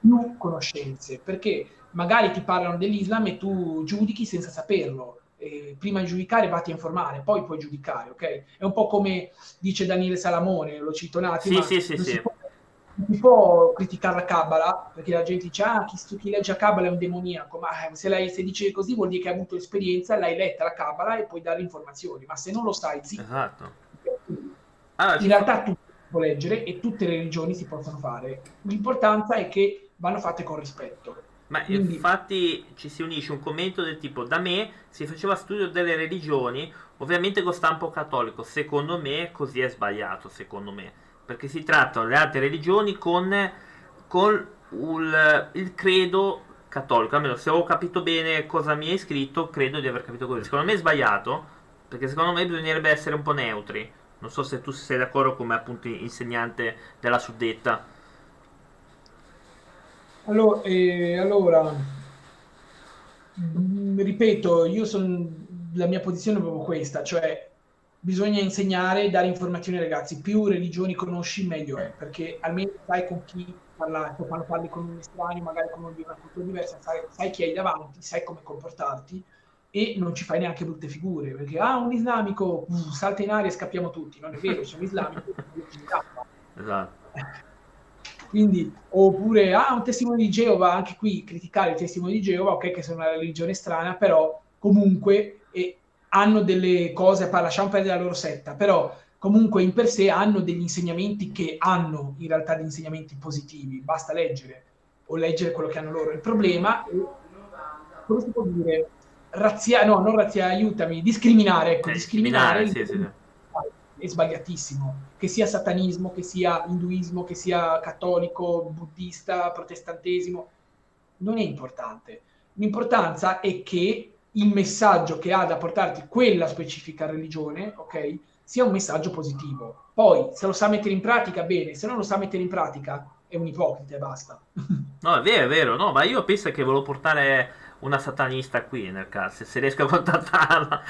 più conoscenze, perché magari ti parlano dell'Islam e tu giudichi senza saperlo. E prima di giudicare vatti a informare, poi puoi giudicare, ok? È un po' come dice Daniele Salamone, lo cito un attimo. Sì, sì, sì, sì. Può, si può criticare la Kabbalah, perché la gente dice, ah, chi, chi legge la Kabbalah è un demoniaco, ma eh, se lei se dice così vuol dire che ha avuto esperienza, l'hai letta la Kabbalah e puoi dare informazioni, ma se non lo sai, zitto. Esatto. Allora, in realtà tu può leggere e tutte le religioni si possono fare. L'importanza è che vanno fatte con rispetto. Ma Quindi... infatti ci si unisce un commento del tipo da me si faceva studio delle religioni, ovviamente con stampo cattolico, secondo me così è sbagliato, secondo me, perché si trattano le altre religioni con, con il, il credo cattolico, almeno se ho capito bene cosa mi hai scritto, credo di aver capito così. Secondo me è sbagliato, perché secondo me bisognerebbe essere un po' neutri. Non so se tu sei d'accordo come appunto insegnante della suddetta. Allora, eh, allora mh, ripeto, io sono la mia posizione è proprio questa, cioè bisogna insegnare e dare informazioni ai ragazzi. Più religioni conosci, meglio è, perché almeno sai con chi parlare, quando parli con un estraneo, magari con una cultura diversa, sai, sai chi hai davanti, sai come comportarti e non ci fai neanche brutte figure, perché ah, un islamico, uh, salta in aria e scappiamo tutti. Non è vero, sono islamico. esatto. Quindi, oppure, ah, un testimone di Geova, anche qui criticare i testimoni di Geova, ok, che sono una religione strana, però comunque hanno delle cose, lasciamo perdere la loro setta, però comunque in per sé hanno degli insegnamenti che hanno in realtà degli insegnamenti positivi, basta leggere o leggere quello che hanno loro. Il problema è, come si può dire, razzia, no, non razzia, aiutami, discriminare, ecco, Eh, discriminare, discriminare, sì, sì, sì. è sbagliatissimo, che sia satanismo, che sia induismo, che sia cattolico, buddista, protestantesimo, non è importante. L'importanza è che il messaggio che ha da portarti quella specifica religione, ok, sia un messaggio positivo. Poi, se lo sa mettere in pratica, bene, se non lo sa mettere in pratica, è un ipocrita e basta. No, è vero, è vero, no, ma io penso che volevo portare una satanista qui nel caso, se riesco a contattarla.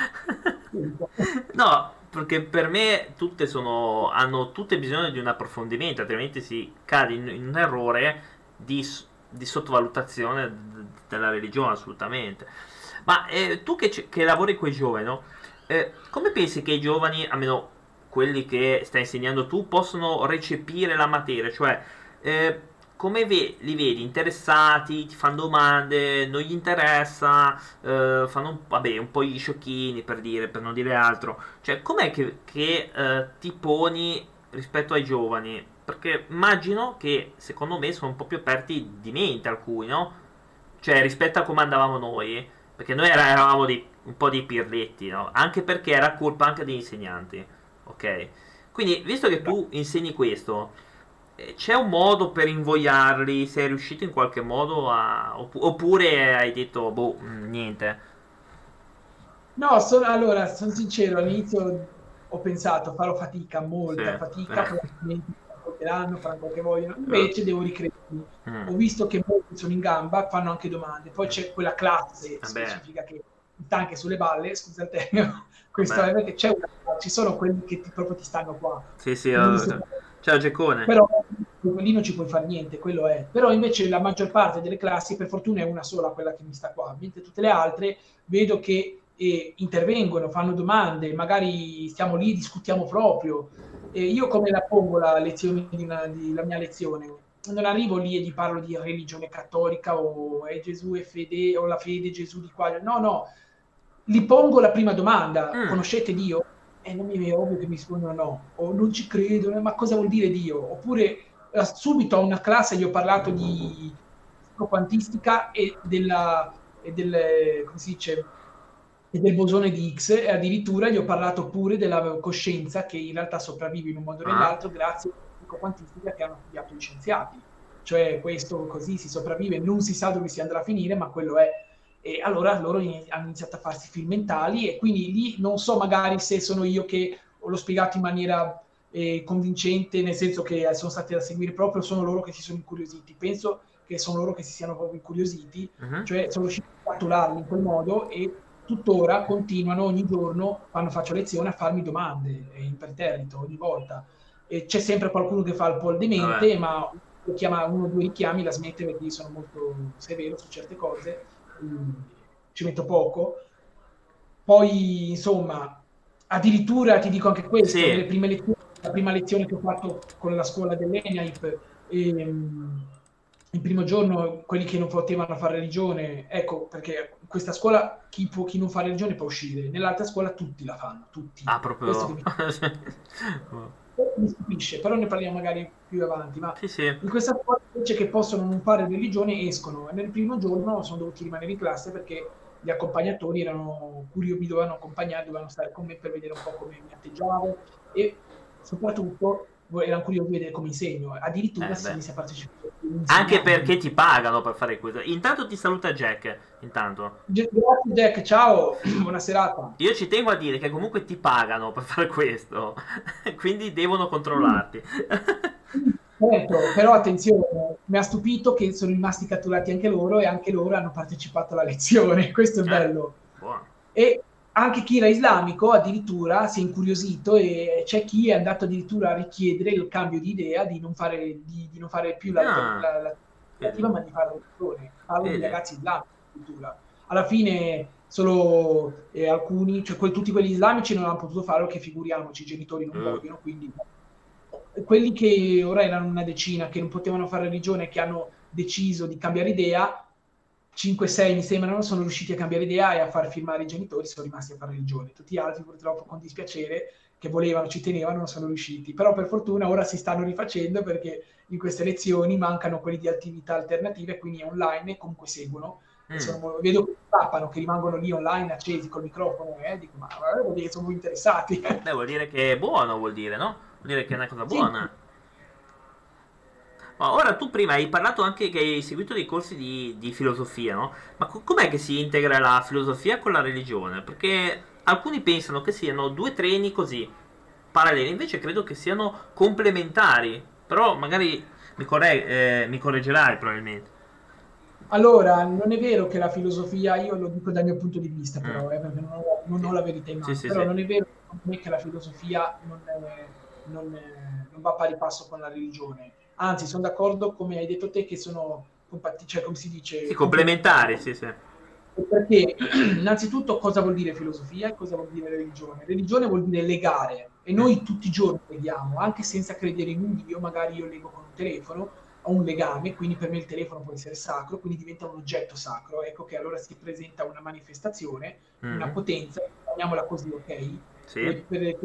no, perché per me tutte sono, hanno tutte bisogno di un approfondimento, altrimenti si cade in, in un errore di, di sottovalutazione della religione, assolutamente. Ma eh, tu che, che, lavori con i giovani, no? eh, come pensi che i giovani, almeno quelli che stai insegnando tu, possono recepire la materia? Cioè, eh, come ve- li vedi interessati, ti fanno domande, non gli interessa, eh, fanno un, vabbè, un po' gli sciocchini per dire, per non dire altro. Cioè, com'è che, che eh, ti poni rispetto ai giovani? Perché immagino che secondo me sono un po' più aperti di mente alcuni, no? Cioè, rispetto a come andavamo noi, perché noi eravamo dei, un po' dei pirletti, no? Anche perché era colpa anche degli insegnanti, ok? Quindi, visto che tu insegni questo, c'è un modo per invogliarli? Sei riuscito in qualche modo a... oppure hai detto, boh, mm, niente? No, sono, allora, sono sincero, all'inizio ho pensato, farò fatica, molta Sì, fatica, eh. probabilmente faranno, faranno quel che vogliono, invece devo ricredermi. Mm. Ho visto che molti sono in gamba, fanno anche domande, poi c'è quella classe Vabbè. specifica che sta anche sulle balle, scusa il termine, questo Vabbè. è perché c'è una, ci sono quelli che ti, proprio ti stanno qua. Sì, sì, Non eh, si- ciao Geccone. però lì non ci puoi fare niente, quello è. Però invece la maggior parte delle classi, per fortuna è una sola quella che mi sta qua, mentre tutte le altre vedo che eh, intervengono, fanno domande, magari stiamo lì, discutiamo proprio. E io come la pongo la lezione di, una- di- la mia lezione? Non arrivo lì e gli parlo di religione cattolica o è Gesù e fede o la fede Gesù di qua. No, no, gli pongo la prima domanda, Mm. conoscete Dio? E non mi è ovvio che mi rispondono no, o non ci credo, ma cosa vuol dire Dio? Oppure eh, subito a una classe gli ho parlato di quantistica e, della, e del, come si dice, e del bosone di X e addirittura gli ho parlato pure della coscienza che in realtà sopravvive in un modo o Ah. nell'altro grazie alla quantistica che hanno studiato gli scienziati. Cioè questo così si sopravvive, non si sa dove si andrà a finire, ma quello è. E allora loro hanno iniziato a farsi film mentali e quindi lì non so magari se sono io che l'ho spiegato in maniera eh, convincente, nel senso che sono stati da seguire proprio, sono loro che si sono incuriositi. Penso che sono loro che si siano proprio incuriositi, Mhm. cioè sono riuscito a catturarli in quel modo e tuttora continuano ogni giorno, quando faccio lezione, a farmi domande imperterrito ogni volta. C'è sempre qualcuno che fa il po' demente, Vabbè. ma chiama uno o due richiami, la smette perché sono molto severo su certe cose, ci metto poco. Poi, insomma, addirittura ti dico anche questo, sì. lezioni, la prima lezione che ho fatto con la scuola dell'ENIAIP, ehm, il primo giorno quelli che non potevano fare religione, ecco perché questa scuola chi, può, chi non fa religione può uscire, nell'altra scuola tutti la fanno, tutti. Ah, proprio... Mi... stupisce, però ne parliamo magari più avanti, ma sì, sì. in questa scuola invece che possono non fare religione escono e nel primo giorno sono dovuti rimanere in classe perché gli accompagnatori erano curiosi, mi dovevano accompagnare, dovevano stare con me per vedere un po' come mi atteggiavo e soprattutto erano curiosi di vedere come insegno. Addirittura eh, si inizia a partecipare. Anche perché ti pagano per fare questo. Intanto ti saluta Jack. Intanto. Grazie Jack, ciao, buona serata. Io ci tengo a dire che comunque ti pagano per fare questo, quindi devono controllarti. Certo, però attenzione, mi ha stupito che sono rimasti catturati anche loro e anche loro hanno partecipato alla lezione, questo è eh, bello. Buono. E anche chi era islamico addirittura si è incuriosito e c'è chi è andato addirittura a richiedere il cambio di idea di non fare, di, di non fare più la, ah, la, la, la ma di fare la lezione. Parlo di ragazzi islamici addirittura. Alla fine solo eh, alcuni, cioè que- tutti quelli islamici non hanno potuto farlo, che figuriamoci, i genitori non mm. vogliono, quindi quelli che ora erano una decina che non potevano fare religione, che hanno deciso di cambiare idea, 5-6 mi sembrano, sono riusciti a cambiare idea e a far firmare i genitori, sono rimasti a fare religione. Tutti gli altri purtroppo con dispiacere che volevano, ci tenevano, non sono riusciti. Però per fortuna ora si stanno rifacendo perché in queste lezioni mancano quelli di attività alternative, quindi online e comunque seguono. Mm. Sono, vedo che tappano, che rimangono lì online accesi col microfono, eh, dico ma vuol dire che sono interessati. Beh, vuol dire che è buono, vuol dire, no? Vuol dire che è una cosa buona. Sì. Ora tu prima hai parlato anche che hai seguito dei corsi di, di filosofia, no? Ma co- com'è che si integra la filosofia con la religione? Perché alcuni pensano che siano due treni così, paralleli, invece credo che siano complementari. Però magari mi, corre- eh, mi correggerai probabilmente. Allora, non è vero che la filosofia, io lo dico dal mio punto di vista, però, mm. eh, perché non ho, non ho, la verità in mano, sì, sì, però sì. non è vero che la filosofia non, è, non, è, non va pari passo con la religione Anzi, sono d'accordo, come hai detto te, che sono compatti- cioè, come si dice... Sì, complementari, sì, sì. Perché innanzitutto cosa vuol dire filosofia e cosa vuol dire religione? Religione vuol dire legare e noi tutti i giorni leghiamo, anche senza credere in un Dio, magari io leggo con un telefono, ho un legame, quindi per me il telefono può essere sacro, quindi diventa un oggetto sacro. Ecco che allora si presenta una manifestazione, mm-hmm. una potenza, chiamiamola così, ok? sì. per, per,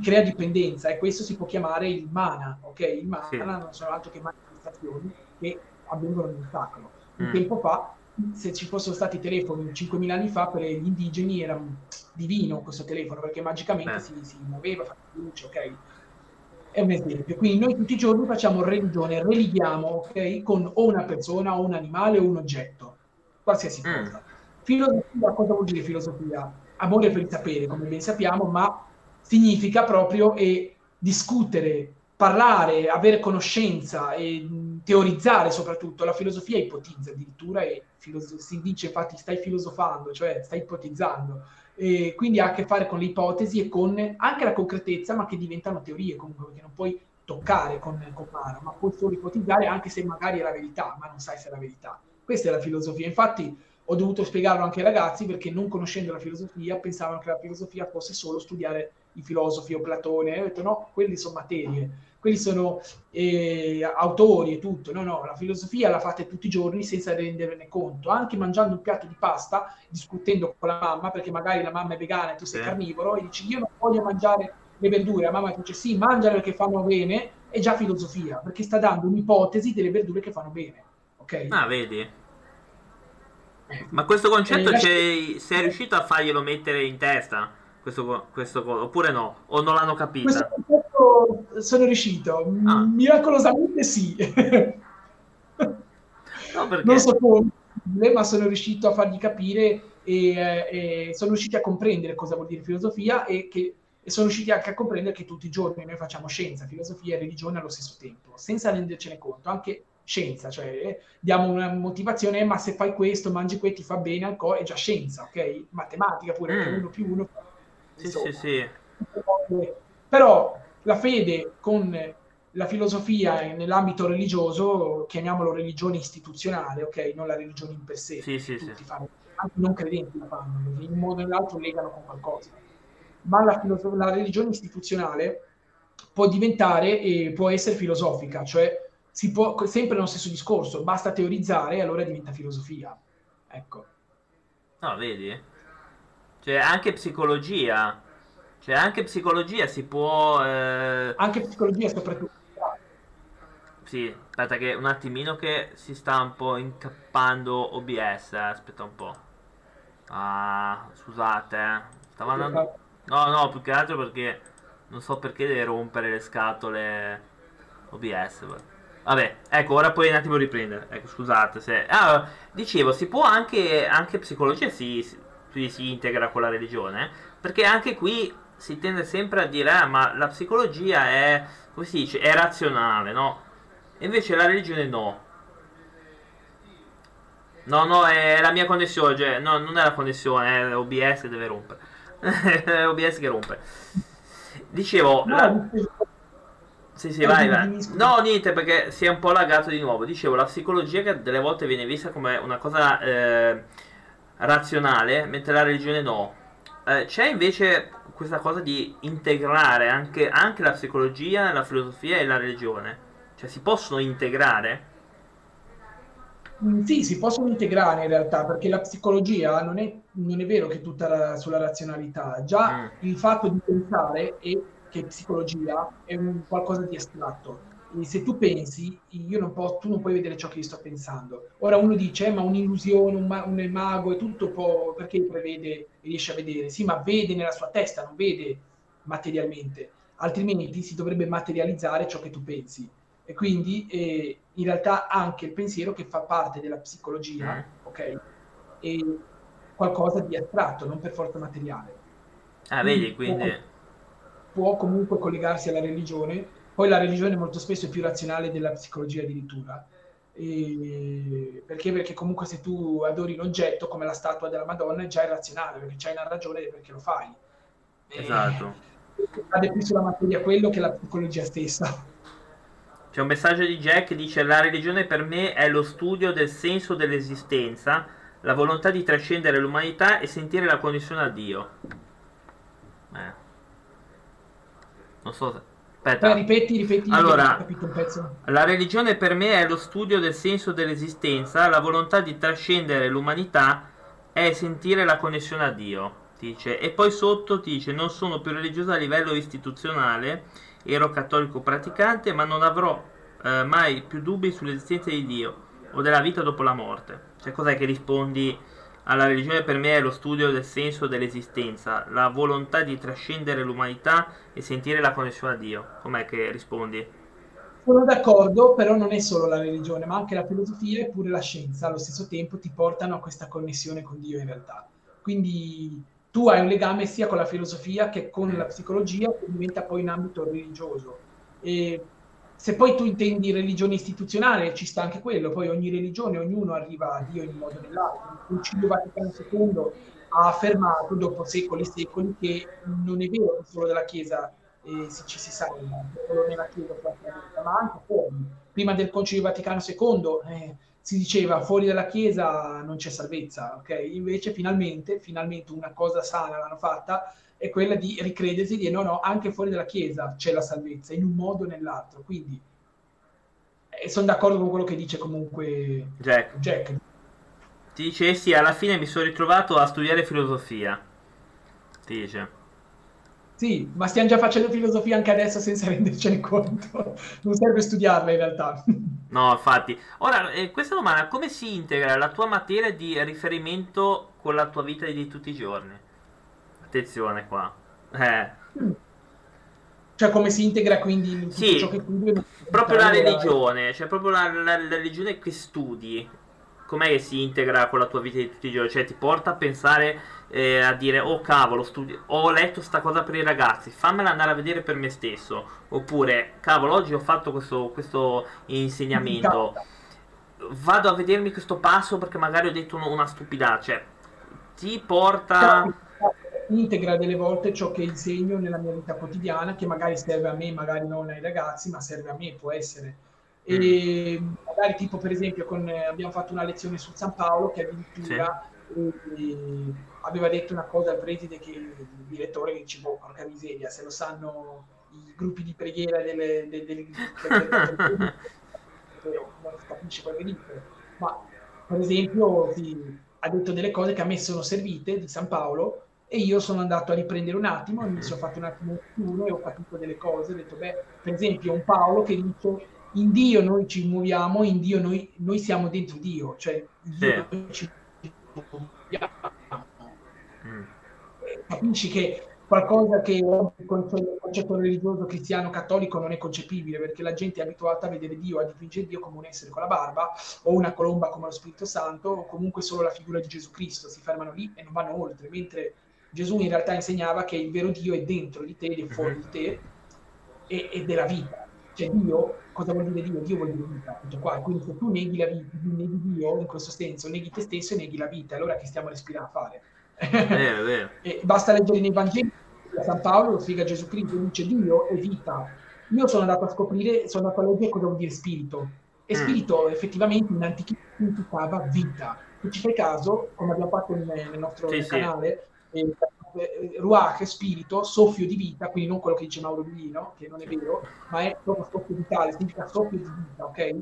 crea dipendenza e questo si può chiamare il mana, ok? Il mana sì. non sono altro che manifestazioni che avvengono nel sacro. Un mm. tempo fa, se ci fossero stati telefoni 5.000 anni fa, per gli indigeni era divino questo telefono perché magicamente si, si, muoveva, faceva luce, ok? È un esempio. Quindi noi tutti i giorni facciamo religione, relighiamo, ok? Con o una persona, o un animale, o un oggetto, qualsiasi mm. cosa. Mm. Filosofia, cosa vuol dire filosofia? amore per il sapere, come ben sappiamo, ma significa proprio e discutere, parlare, avere conoscenza e teorizzare soprattutto. La filosofia ipotizza addirittura e filoso- si dice infatti stai filosofando, cioè stai ipotizzando. E quindi ha a che fare con le ipotesi e con anche la concretezza, ma che diventano teorie comunque, perché non puoi toccare con, con mano, ma puoi solo ipotizzare anche se magari è la verità, ma non sai se è la verità. Questa è la filosofia. Infatti ho dovuto spiegarlo anche ai ragazzi perché non conoscendo la filosofia pensavano che la filosofia fosse solo studiare i filosofi o Platone. E ho detto no, quelli sono materie, quelli sono eh, autori e tutto. No, no, la filosofia la fate tutti i giorni senza rendervene conto, anche mangiando un piatto di pasta, discutendo con la mamma perché magari la mamma è vegana e tu sei sì. carnivoro e dici io non voglio mangiare le verdure, la mamma dice sì, mangiale perché fanno bene, è già filosofia, perché sta dando un'ipotesi delle verdure che fanno bene. Ok? Ah, vedi? Ma questo concetto eh, sei riuscito a farglielo mettere in testa? Questo, questo, oppure no? O non l'hanno capito? Questo concetto sono riuscito, ah. miracolosamente sì. no, perché... Non so come, ma sono riuscito a fargli capire e, eh, e, sono riusciti a comprendere cosa vuol dire filosofia e, che, e sono riusciti anche a comprendere che tutti i giorni noi facciamo scienza, filosofia e religione allo stesso tempo, senza rendercene conto, anche scienza, cioè diamo una motivazione, ma se fai questo, mangi questo, ti fa bene al corpo, è già scienza, ok? Matematica pure, mm. uno più uno. Sì, sì, sì. Però la fede con la filosofia nell'ambito religioso, chiamiamolo religione istituzionale, ok? Non la religione in per sé. Sì, sì, sì. Fanno, anche non credenti la fanno, in un modo o nell'altro legano con qualcosa. Ma la, filosof- la religione istituzionale può diventare e può essere filosofica, cioè si può, sempre nello stesso discorso, basta teorizzare e allora diventa filosofia. Ecco. No, vedi? Cioè, anche psicologia. Cioè, anche psicologia si può... Eh... Anche psicologia soprattutto. Sì, aspetta che un attimino che si sta un po' incappando OBS, eh. aspetta un po'. Ah, scusate, eh. Stava andando... No, no, più che altro perché non so perché deve rompere le scatole OBS. Vabbè, ecco, ora puoi un attimo riprendere. Ecco, scusate se... Ah, dicevo, si può anche, anche psicologia si, si, si, integra con la religione, perché anche qui si tende sempre a dire, ah, ma la psicologia è, come si dice, è razionale, no? E invece la religione no. No, no, è la mia connessione, cioè, no, non è la connessione, è OBS che deve rompere. è OBS che rompe. Dicevo... No, la... Sì, sì, vai, vai. No, niente, perché si è un po' lagato di nuovo. Dicevo, la psicologia che delle volte viene vista come una cosa eh, razionale, mentre la religione no. Eh, c'è invece questa cosa di integrare anche, anche, la psicologia, la filosofia e la religione. Cioè, si possono integrare? Mm, sì, si possono integrare in realtà, perché la psicologia non è, non è vero che è tutta sulla razionalità. Già mm. il fatto di pensare è che psicologia è un qualcosa di astratto. E se tu pensi, non posso, tu non puoi vedere ciò che io sto pensando. Ora uno dice, eh, ma un'illusione, un, ma- un mago è tutto può, perché prevede riesce a vedere? Sì, ma vede nella sua testa, non vede materialmente. Altrimenti si dovrebbe materializzare ciò che tu pensi. E quindi eh, in realtà anche il pensiero che fa parte della psicologia, mm. ok? È qualcosa di astratto, non per forza materiale. Ah, vedi, quindi può comunque collegarsi alla religione, poi la religione molto spesso è più razionale della psicologia addirittura. E perché? Perché comunque se tu adori l'oggetto come la statua della Madonna è già irrazionale, perché c'hai una ragione perché lo fai. Esatto. Cade più sulla materia quello che la psicologia stessa. C'è un messaggio di Jack che dice la religione per me è lo studio del senso dell'esistenza, la volontà di trascendere l'umanità e sentire la connessione a Dio. Eh. Non so se... Aspetta. Beh, ripeti, ripeti. Allora, la religione per me è lo studio del senso dell'esistenza, la volontà di trascendere l'umanità è sentire la connessione a Dio. Dice. E poi sotto dice: Non sono più religiosa a livello istituzionale, ero cattolico praticante, ma non avrò eh, mai più dubbi sull'esistenza di Dio o della vita dopo la morte. Cioè, cos'è che rispondi alla religione per me è lo studio del senso dell'esistenza, la volontà di trascendere l'umanità e sentire la connessione a Dio. Com'è che rispondi? Sono d'accordo, però non è solo la religione, ma anche la filosofia e pure la scienza allo stesso tempo ti portano a questa connessione con Dio in realtà. Quindi tu hai un legame sia con la filosofia che con la psicologia che diventa poi in ambito religioso. E se poi tu intendi religione istituzionale, ci sta anche quello, poi ogni religione, ognuno arriva a Dio in un modo o nell'altro. Il Concilio Vaticano II ha affermato dopo secoli e secoli che non è vero che solo della Chiesa eh, ci si salva, solo nella Chiesa ma anche fuori. Prima del Concilio Vaticano II eh, si diceva fuori dalla Chiesa non c'è salvezza, ok? Invece finalmente, finalmente una cosa sana l'hanno fatta è quella di ricredersi e dire no, no, anche fuori dalla Chiesa c'è la salvezza, in un modo o nell'altro. Quindi eh, sono d'accordo con quello che dice comunque Jack. Jack. Ti dice sì, alla fine mi sono ritrovato a studiare filosofia. Ti dice. Sì, ma stiamo già facendo filosofia anche adesso senza rendercene conto. Non serve studiarla in realtà. No, infatti. Ora, eh, questa domanda, come si integra la tua materia di riferimento con la tua vita di tutti i giorni? Attenzione qua. Eh. Cioè come si integra quindi in sì, ciò che proprio la religione, cioè proprio la, la, la, religione che studi. com'è che si integra con la tua vita di tutti i giorni? Cioè ti porta a pensare, eh, a dire, oh cavolo, studi- ho letto sta cosa per i ragazzi, fammela andare a vedere per me stesso. Oppure, cavolo, oggi ho fatto questo, questo insegnamento, vado a vedermi questo passo perché magari ho detto una stupidata. Cioè, ti porta... Integra delle volte ciò che insegno nella mia vita quotidiana, che magari serve a me, magari non ai ragazzi, ma serve a me, può essere e mm. magari tipo per esempio con, eh, abbiamo fatto una lezione su San Paolo che addirittura sì. eh, aveva detto una cosa al preside che il direttore che dice boh porca miseria se lo sanno i gruppi di preghiera delle, delle, delle, delle non capisce quello che dice ma per esempio sì, ha detto delle cose che a me sono servite di San Paolo e io sono andato a riprendere un attimo, mi sono fatto un attimo uno e ho capito delle cose, ho detto beh, per esempio un Paolo che dice in Dio noi ci muoviamo, in Dio noi, noi siamo dentro Dio, cioè Dio sì. ci muoviamo. Mm. Capisci che qualcosa che il concetto religioso cristiano cattolico non è concepibile perché la gente è abituata a vedere Dio, a dipingere Dio come un essere con la barba o una colomba come lo Spirito Santo o comunque solo la figura di Gesù Cristo, si fermano lì e non vanno oltre, mentre Gesù in realtà insegnava che il vero Dio è dentro di te è fuori di te e, ed è la vita cioè Dio, cosa vuol dire Dio? Dio vuol dire vita, tutto qua. Quindi se tu neghi la vita, neghi Dio in questo senso, neghi te stesso e neghi la vita, allora che stiamo respirando a fare? Vero, vero. e basta leggere nei Vangeli, San Paolo lo spiega Gesù Cristo, dice Dio è vita. Io sono andato a scoprire, sono andato a leggere cosa vuol dire spirito. E mm. spirito mm. effettivamente in antichità significava vita. Se ci fai caso, come abbiamo fatto nel, nel nostro sì, canale, sì. Eh, eh, ruach, spirito, soffio di vita, quindi non quello che dice Mauro Duino, che non è vero, ma è proprio soffio vitale, significa soffio di vita, ok?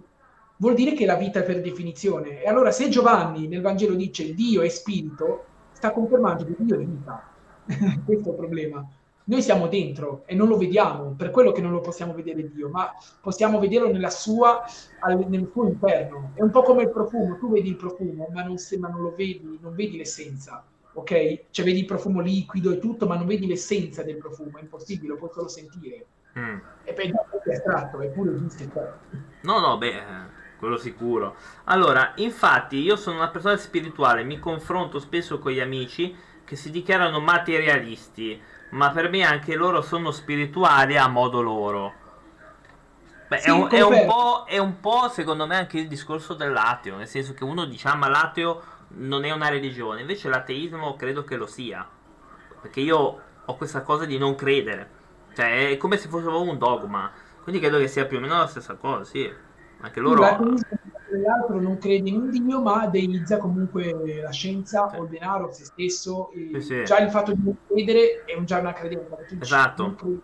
Vuol dire che la vita è per definizione. E allora se Giovanni nel Vangelo dice Dio è spirito, sta confermando che Dio è vita. Questo è il problema. Noi siamo dentro e non lo vediamo, per quello che non lo possiamo vedere Dio, ma possiamo vederlo sua, nel suo interno. È un po' come il profumo, tu vedi il profumo, ma non, se, ma non lo vedi, non vedi l'essenza ok? Cioè vedi il profumo liquido e tutto, ma non vedi l'essenza del profumo, è impossibile, lo puoi solo sentire. Mm. E poi è astratto, eppure esiste qua. No, no, beh, quello sicuro. Allora, infatti, io sono una persona spirituale, mi confronto spesso con gli amici che si dichiarano materialisti, ma per me anche loro sono spirituali a modo loro. Beh, sì, è, un, è, un è, un, po', secondo me, anche il discorso dell'ateo, nel senso che uno diciamo l'ateo non è una religione, invece l'ateismo credo che lo sia, perché io ho questa cosa di non credere, cioè è come se fosse un dogma, quindi credo che sia più o meno la stessa cosa, sì, anche loro... L'altro non crede in un Dio, ma deizza comunque la scienza sì. o il denaro, se stesso, sì, sì. già il fatto di non credere è già una credenza, esatto. non credo,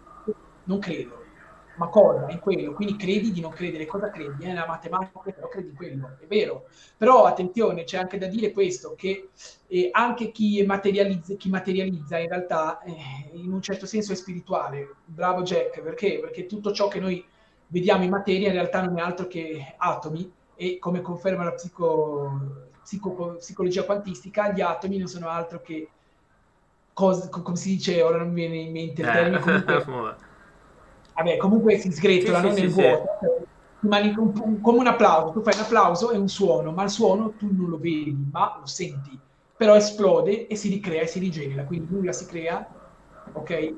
non credo ma cosa? In quello, quindi credi di non credere, cosa credi? È eh, la matematica, però credi in quello, è vero. Però attenzione, c'è anche da dire questo, che eh, anche chi materializza, chi materializza in realtà eh, in un certo senso è spirituale. Bravo Jack, perché? Perché tutto ciò che noi vediamo in materia in realtà non è altro che atomi e come conferma la psico, psico, psicologia quantistica, gli atomi non sono altro che cose, come si dice, ora non mi viene in mente il termine, comunque vabbè, comunque si sgretola, sì, nel sì, vuoto. Sì. come un applauso, tu fai un applauso e un suono, ma il suono tu non lo vedi, ma lo senti. Però esplode e si ricrea e si rigenera, quindi nulla si crea, ok?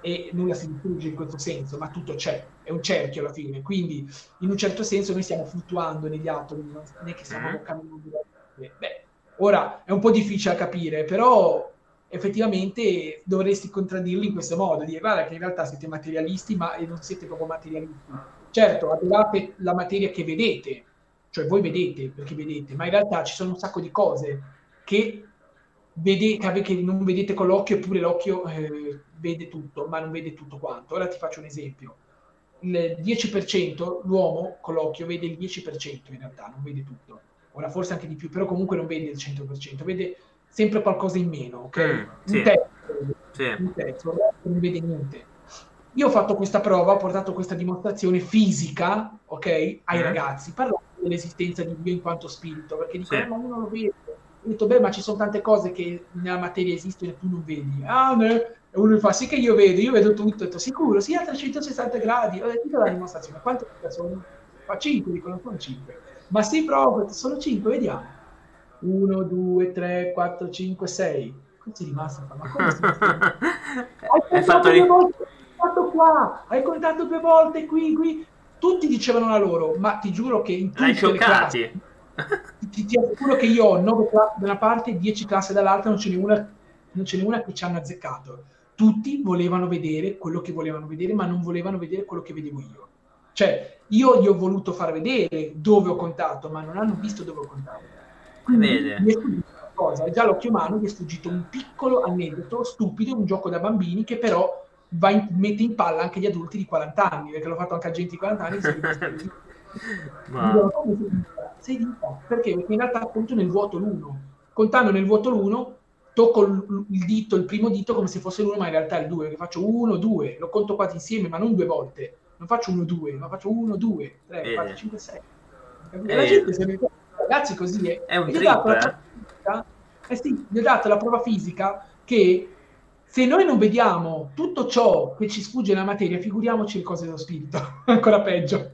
E nulla si distrugge in questo senso, ma tutto c'è, è un cerchio alla fine. Quindi, in un certo senso, noi stiamo fluttuando negli atomi, non è che stiamo mm-hmm. camminando. Beh, ora è un po' difficile da capire, però effettivamente dovresti contraddirli in questo modo, dire guarda che in realtà siete materialisti ma non siete proprio materialisti. Certo, adorate la materia che vedete, cioè voi vedete perché vedete, ma in realtà ci sono un sacco di cose che, vede, che non vedete con l'occhio eppure l'occhio eh, vede tutto, ma non vede tutto quanto. Ora ti faccio un esempio. Il 10%, l'uomo con l'occhio vede il 10% in realtà, non vede tutto. Ora forse anche di più, però comunque non vede il 100%, vede sempre qualcosa in meno, ok? Mm, sì. un terzo, sì. un terzo, non vede niente. Io ho fatto questa prova, ho portato questa dimostrazione fisica, ok, ai mm. ragazzi, parlando dell'esistenza di Dio in quanto spirito, perché dicono, sì. eh, ma uno lo vede. Ho detto, beh, ma ci sono tante cose che nella materia esistono e tu non vedi. Ah, no. E uno mi fa, sì che io vedo, io vedo tutto. Ho detto, sicuro, sì, a 360 gradi. Ho detto, la dimostrazione. Quante sono? Fa 5, dicono, sono 5 Ma sì, prof, sono 5, vediamo. 1, 2, 3, 4, 5, 6. Così è rimasto. Ma come si Hai contato due volte qua, hai contato due volte qui, qui. Tutti dicevano la loro, ma ti giuro che in tutte le classi ti, ti assicuro che io ho 9 classi da una parte e 10 classi dall'altra, non ce n'è una, non ce n'è una che ci hanno azzeccato. Tutti volevano vedere quello che volevano vedere, ma non volevano vedere quello che vedevo io. Cioè, io gli ho voluto far vedere dove ho contato, ma non hanno visto dove ho contato. Quindi Vede. cosa, già l'occhio umano mi è sfuggito un piccolo aneddoto stupido, un gioco da bambini che però va in, mette in palla anche gli adulti di 40 anni, perché l'ho fatto anche a gente di 40 anni. Ma... Sei dita. Perché? Perché in realtà conto nel vuoto l'1. Contando nel vuoto l'1, tocco il, dito, il primo dito come se fosse l'1, ma in realtà è il 2, perché faccio 1, 2, lo conto quasi insieme, ma non due volte. Non faccio 1, 2, ma faccio 1, 2, 3, eh. 4, 5, 6. E la gente se ne ragazzi così è. È un trip, eh? eh sì, gli ho dato la prova fisica che se noi non vediamo tutto ciò che ci sfugge nella materia, figuriamoci le cose dello spirito, ancora peggio.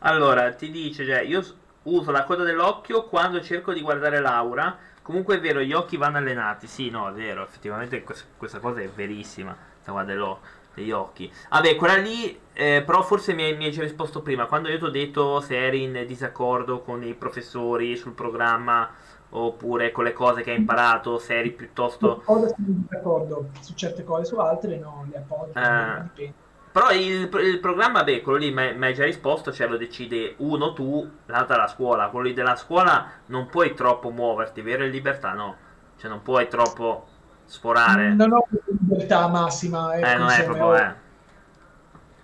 Allora, ti dice, cioè, io uso la coda dell'occhio quando cerco di guardare Laura. Comunque è vero, gli occhi vanno allenati. Sì, no, è vero, effettivamente questa cosa è verissima. Questa qua dello, degli occhi. Vabbè, quella lì, eh, però forse mi hai, mi hai, già risposto prima. Quando io ti ho detto se eri in disaccordo con i professori sul programma oppure con le cose che hai imparato, se eri piuttosto... Cosa sono in disaccordo su certe cose, su altre no, le appoggio, eh. dipende. Però il, il, programma, beh, quello lì mi hai già risposto, cioè lo decide uno tu, l'altra la scuola. Quello lì della scuola non puoi troppo muoverti, vero? In libertà no. Cioè non puoi troppo sforare. Non ho libertà massima. Ecco, eh, non è proprio... Eh.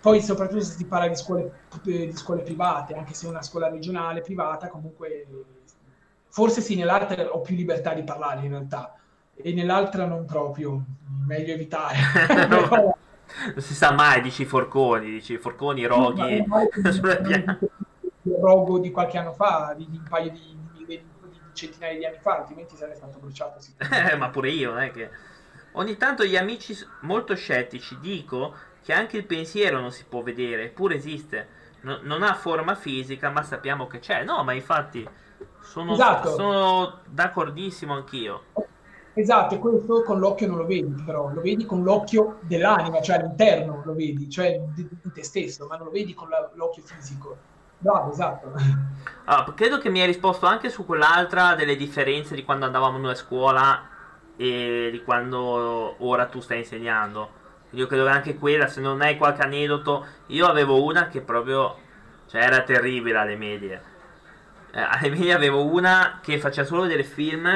Poi soprattutto se si parla di scuole, di scuole private, anche se è una scuola regionale privata, comunque forse sì, nell'altra ho più libertà di parlare in realtà, e nell'altra non proprio, meglio evitare. non si sa mai, dici forconi, dici forconi, roghi. Il rogo di qualche anno fa, di, di un paio di, centinaia di anni fa, altrimenti sarei stato bruciato. Eh, ma pure io, non è che... Ogni tanto gli amici molto scettici dico che anche il pensiero non si può vedere, eppure esiste. No, non ha forma fisica, ma sappiamo che c'è. No, ma infatti sono, esatto. sono d'accordissimo anch'io. Esatto, e questo con l'occhio non lo vedi, però lo vedi con l'occhio dell'anima, cioè all'interno lo vedi, cioè di, di te stesso, ma non lo vedi con la, l'occhio fisico. Bravo, esatto. Allora, credo che mi hai risposto anche su quell'altra delle differenze di quando andavamo noi a scuola e di quando ora tu stai insegnando. Io credo che anche quella, se non hai qualche aneddoto, io avevo una che proprio, cioè era terribile alle medie. Eh, alle medie avevo una che faceva solo vedere film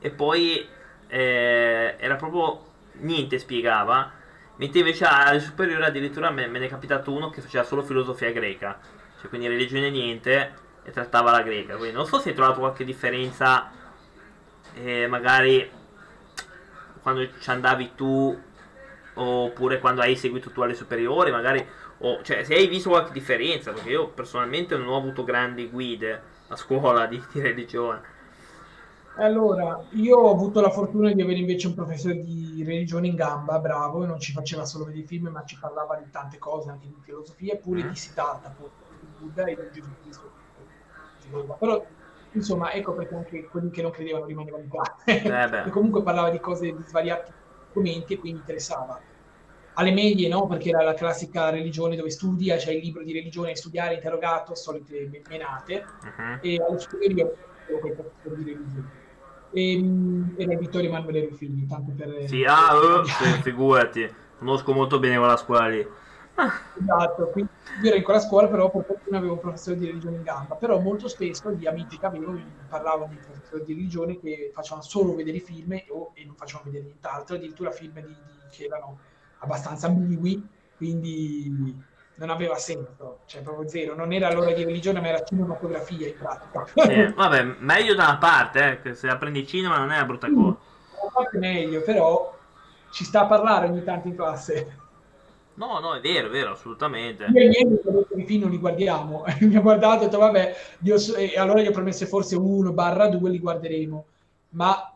e poi eh, era proprio niente spiegava mentre invece alle superiori addirittura me, me ne è capitato uno che faceva solo filosofia greca cioè quindi religione niente e trattava la greca. Quindi non so se hai trovato qualche differenza eh, magari quando ci andavi tu oppure quando hai seguito tu alle superiori magari o cioè se hai visto qualche differenza perché io personalmente non ho avuto grandi guide a scuola di, di religione. Allora, io ho avuto la fortuna di avere invece un professore di religione in gamba, bravo, e non ci faceva solo vedere film, ma ci parlava di tante cose, anche di filosofia, pure mm. di Siddhartha, di Buddha e di Gesù Cristo. Però, insomma, ecco perché anche quelli che non credevano rimanevano classe. Eh e comunque parlava di cose, di svariati argomenti e quindi interessava. Alle medie no, perché era la classica religione dove studia, c'è il libro di religione, studiare, interrogato, solite menate, uh-huh. e alle superiori ho quel professore di religione e, ehm, era Vittorio Emanuele Ruffini, tanto per... Sì, ah, uh, figurati, conosco molto bene quella scuola lì. Esatto, quindi io ero in quella scuola, però per fortuna avevo un professore di religione in gamba, però molto spesso gli amici che avevo mi parlavano di professori di religione che facevano solo vedere i film e, oh, e non facevano vedere nient'altro, addirittura film di, di, che erano abbastanza ambigui, quindi non aveva senso, cioè proprio zero, non era l'ora di religione ma era cinematografia in pratica. Sì, vabbè, meglio da una parte, eh, che se apprendi cinema non è una brutta cosa. Da una parte meglio, però ci sta a parlare ogni tanto in classe. No, no, è vero, è vero, assolutamente. Io e i film non li guardiamo, mi ha guardato e ho detto vabbè, so, e allora gli ho promesso forse uno barra due li guarderemo, ma...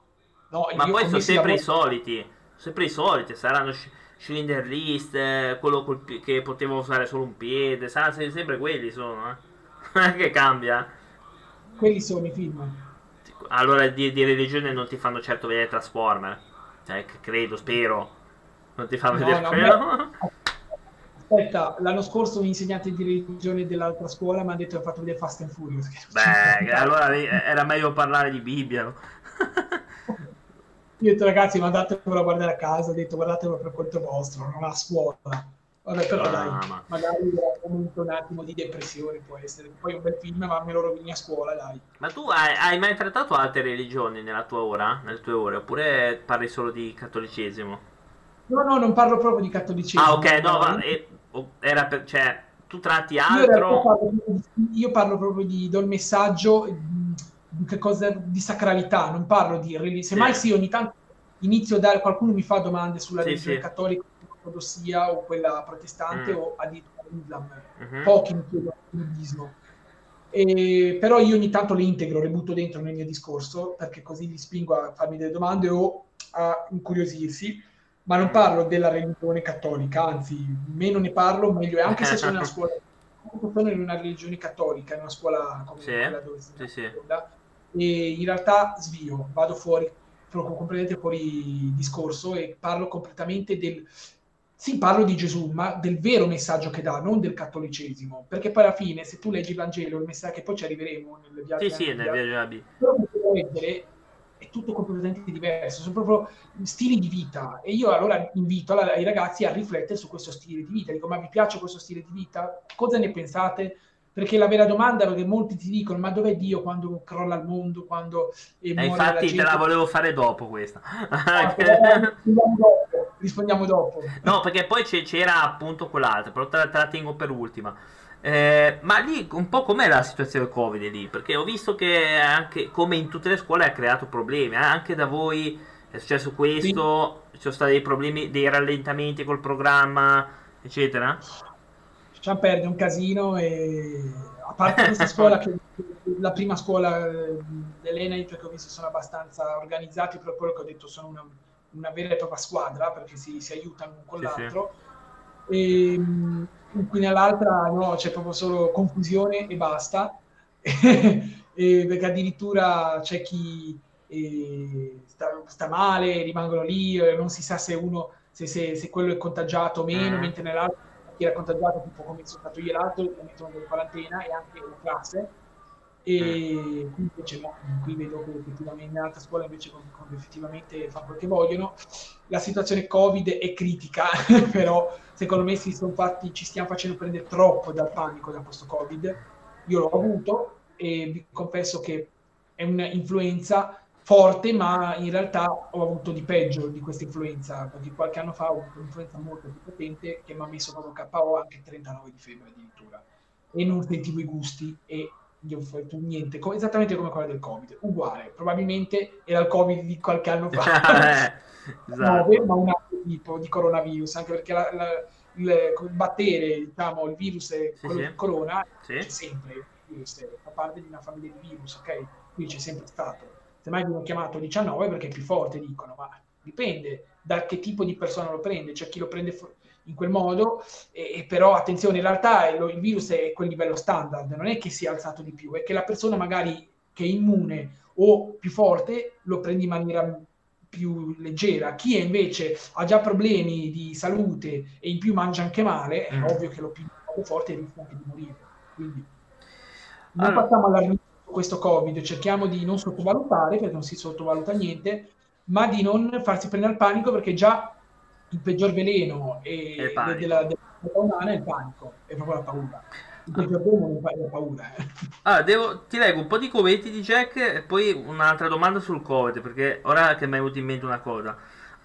No, ma poi sono sempre i soliti, sempre i soliti, saranno cylinder list, eh, quello col, che poteva usare solo un piede, sa, sempre quelli sono, eh. Non è che cambia. quelli sono i film. Allora di, di religione non ti fanno certo vedere Transformer. Cioè, credo, spero. Non ti fanno No, vedere no, quello. Aspetta, l'anno scorso un insegnante di religione dell'altra scuola mi ha detto che ha fatto vedere Fast and Furious. Beh, allora era meglio parlare di Bibbia. no? Io ho detto ragazzi, mandatevelo a guardare a casa, ho detto guardatelo per conto vostro, non a scuola. Vabbè, però Ah, dai, ma- magari era un attimo di depressione può essere. Poi un bel film, ma me lo rovini a scuola, dai. Ma tu hai, hai mai trattato altre religioni nella tua ora? Nelle tue ore? Oppure parli solo di cattolicesimo? No, no, non parlo proprio di cattolicesimo. Ah, ok, no, No, va, e- o- era per, cioè, tu tratti Io, altro? parlo, io parlo proprio di, do il messaggio di, che cosa, di sacralità, non parlo di religione. Semmai Sì. sì, ogni tanto inizio a dare, qualcuno mi fa domande sulla Sì, religione sì. cattolica, ortodossia o quella protestante Mm. o addirittura l'Islam. Mhm. Pochi mi chiedono il buddismo. E- però io ogni tanto le integro, le butto dentro nel mio discorso perché così li spingo a farmi delle domande o a incuriosirsi, ma non parlo della religione cattolica, anzi, meno ne parlo meglio è, anche se sono in una scuola, sono in una religione cattolica, in una scuola come Sì, quella dove sì, sì. e in realtà svio, vado fuori, completamente fuori discorso e parlo completamente del... Sì, parlo di Gesù, ma del vero messaggio che dà, non del cattolicesimo. Perché poi alla fine, se tu leggi il Vangelo, il messaggio che poi ci arriveremo nel viaggio Sì, sì, nel viaggio è tutto completamente diverso, sono proprio stili di vita e io allora invito alla- ai ragazzi a riflettere su questo stile di vita, dico ma vi piace questo stile di vita? Cosa ne pensate? Perché la vera domanda è che molti ti dicono ma dov'è Dio quando crolla il mondo, quando eh, E muore infatti la te la volevo fare dopo questa. Ah, rispondiamo dopo. No, perché poi c'era appunto quell'altra, però te la, te la tengo per ultima. Eh, ma lì un po' com'è la situazione Covid lì? Perché ho visto che anche come in tutte le scuole ha creato problemi, eh, anche da voi è successo questo, ci sono stati dei problemi, dei rallentamenti col programma, eccetera? Lasciamo perdere un casino e a parte questa scuola che la prima scuola eh, dell'Enait che ho visto sono abbastanza organizzati per quello che ho detto sono una, una vera e propria squadra perché si, si aiutano con Sì, sì. E mh, qui nell'altra no c'è proprio solo confusione e basta e perché addirittura c'è chi sta, sta male rimangono lì eh, non si sa se uno se, se- se quello è contagiato o meno Mm. mentre nell'altro chi era contagiato tipo come sono stato io l'altro lo mettono in quarantena e anche in classe e qui invece no, qui vedo che effettivamente in altre scuole invece con- con- effettivamente fanno quel che vogliono. La situazione covid è critica però secondo me si sono fatti, ci stiamo facendo prendere troppo dal panico da questo covid. Io l'ho avuto e vi confesso che è un'influenza forte ma in realtà ho avuto di peggio di questa influenza perché qualche anno fa ho avuto un'influenza molto più potente che mi ha messo proprio KO anche 39 di febbre addirittura. E non sentivo i gusti e gli ho fatto niente, co- esattamente come quella del Covid, uguale, probabilmente era il Covid di qualche anno fa, Eh, esatto. Ma un altro tipo di coronavirus, anche perché la- la- il, battere, diciamo, il virus è Sì, quello sì. di corona, Sì. c'è sempre, è- fa parte di una famiglia di virus, ok? Qui c'è sempre stato. Semmai viene chiamato 19 perché è più forte, dicono, ma dipende da che tipo di persona lo prende, c'è chi lo prende fo- in quel modo, e, però attenzione, in realtà il, virus è quel livello standard, non è che si è alzato di più, è che la persona magari che è immune o più forte lo prende in maniera più leggera. Chi è invece ha già problemi di salute e in più mangia anche male, è Mm. ovvio che lo più forte rischia anche di morire. Quindi non Allora- facciamo allarmismo su questo Covid, cerchiamo di non sottovalutare, perché non si sottovaluta niente, ma di non farsi prendere al panico perché già il peggior veleno e panico. della, della vita umana è il panico, è proprio la paura. Il peggior veleno è la paura. eh. Allora, devo- ti leggo un po' di commenti di Jack e poi un'altra domanda sul Covid, perché ora che mi è venuta in mente una cosa.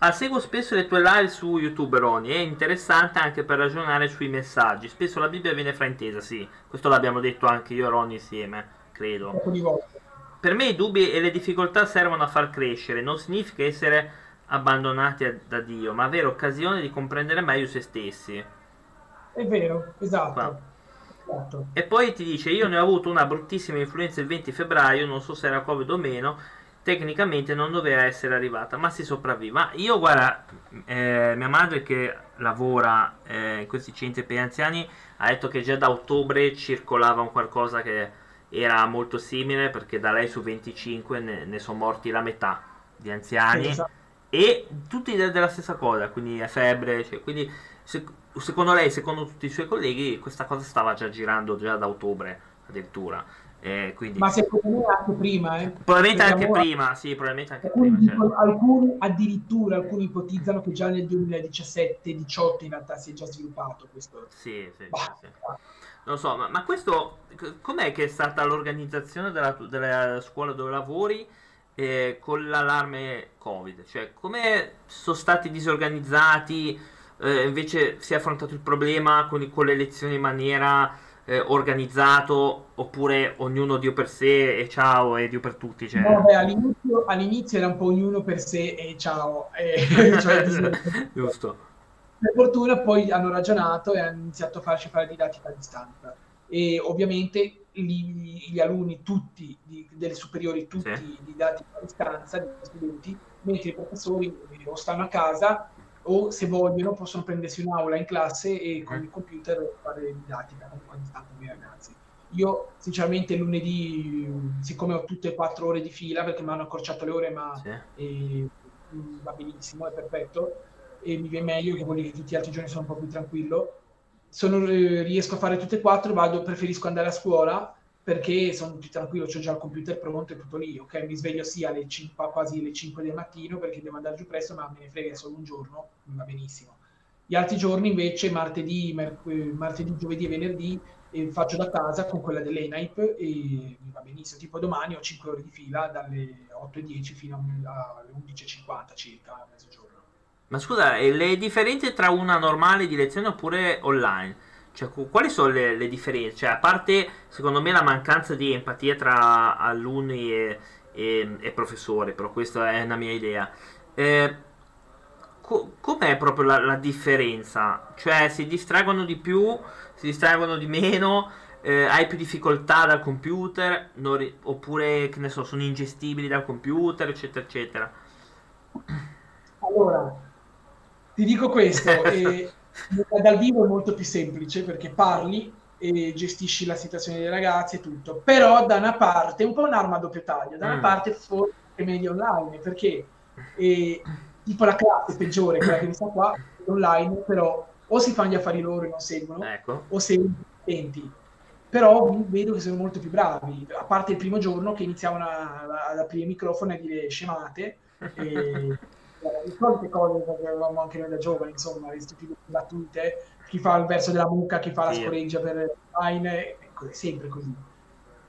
Ah, seguo spesso le tue live su YouTube, Ronnie, è interessante anche per ragionare sui messaggi. Spesso la Bibbia viene fraintesa, sì, questo l'abbiamo detto anche io e Ronnie insieme, credo. Per me i dubbi e le difficoltà servono a far crescere, non significa essere abbandonati da Dio, ma avere occasione di comprendere meglio se stessi. È vero, esatto. Esatto. E poi ti dice: Io ne ho avuto una bruttissima influenza il 20 febbraio, non so se era Covid o meno. Tecnicamente non doveva essere arrivata, ma si sopravvive. Ma io, guarda, eh, mia madre che lavora eh, in questi centri per gli anziani ha detto che già da ottobre circolava un qualcosa che, era molto simile perché da lei su 25 ne, ne sono morti la metà di anziani esatto. E tutti de- della stessa cosa, quindi febbre, cioè, quindi se- secondo lei, secondo tutti i suoi colleghi, questa cosa stava già girando già da ottobre addirittura. Eh, quindi... Ma secondo me anche prima, eh. Probabilmente anche prima, sì, probabilmente anche alcuni, prima. Certo. Alcuni addirittura alcuni ipotizzano che già nel 2017-18 in realtà si è già sviluppato questo. Sì, sì, bah, sì. Non so, ma, ma, questo com'è che è stata l'organizzazione della, della scuola dove lavori eh, con l'allarme Covid? Cioè, come sono stati disorganizzati? Eh, invece si è affrontato il problema con, con le lezioni in maniera eh, organizzato oppure ognuno Dio per sé e ciao e Dio per tutti? Cioè... No, beh, all'inizio, all'inizio, era un po' ognuno per sé e ciao. E, cioè, Giusto. Per fortuna poi hanno ragionato e hanno iniziato a farci fare didattica a distanza. E ovviamente gli, gli alunni tutti, di, delle superiori, tutti sì. didattica a distanza, gli studenti, mentre i professori o stanno a casa o se vogliono possono prendersi un'aula in classe e con il computer fare didattica a distanza con i ragazzi. Io sinceramente lunedì, siccome ho tutte e quattro ore di fila perché mi hanno accorciato le ore, ma sì. eh, va benissimo, è perfetto, e mi viene meglio che dire che tutti gli altri giorni sono un po' più tranquillo. Sono, riesco a fare tutte e quattro, vado, preferisco andare a scuola perché sono più tranquillo, ho già il computer pronto e tutto lì, ok? Mi sveglio sì alle 5, quasi alle 5 del mattino perché devo andare giù presto, ma me ne frega, solo un giorno, mi va benissimo. Gli altri giorni invece, martedì, merc- martedì giovedì e venerdì, eh, faccio da casa con quella dell'ENAIP e mi va benissimo. Tipo domani ho 5 ore di fila dalle 8.10 fino alle 11.50 circa, a mezzogiorno. Ma scusa, le differenze tra una normale di lezione oppure online? Cioè, quali sono le, le, differenze? Cioè, a parte, secondo me, la mancanza di empatia tra alunni e, e, e professori, però questa è una mia idea. Eh, co- com'è proprio la, la, differenza? Cioè, si distraggono di più, si distraggono di meno, eh, hai più difficoltà dal computer, ri- oppure, che ne so, sono ingestibili dal computer, eccetera, eccetera. Allora, ti dico questo, eh, dal vivo è molto più semplice perché parli e gestisci la situazione dei ragazzi e tutto, però da una parte è un po' un'arma a doppio taglio, da una mm. parte forse è meglio online perché eh, tipo la classe peggiore, quella che mi sta qua, online, però o si fanno gli affari loro e non seguono, ecco. o seguono attenti. Però vedo che sono molto più bravi, a parte il primo giorno che iniziavano ad aprire il microfono e a dire scemate. E, le solite cose che avevamo anche noi da giovani, insomma, le stupide battute, chi fa il verso della mucca, chi fa la scoreggia per Line, ecco, è sempre così.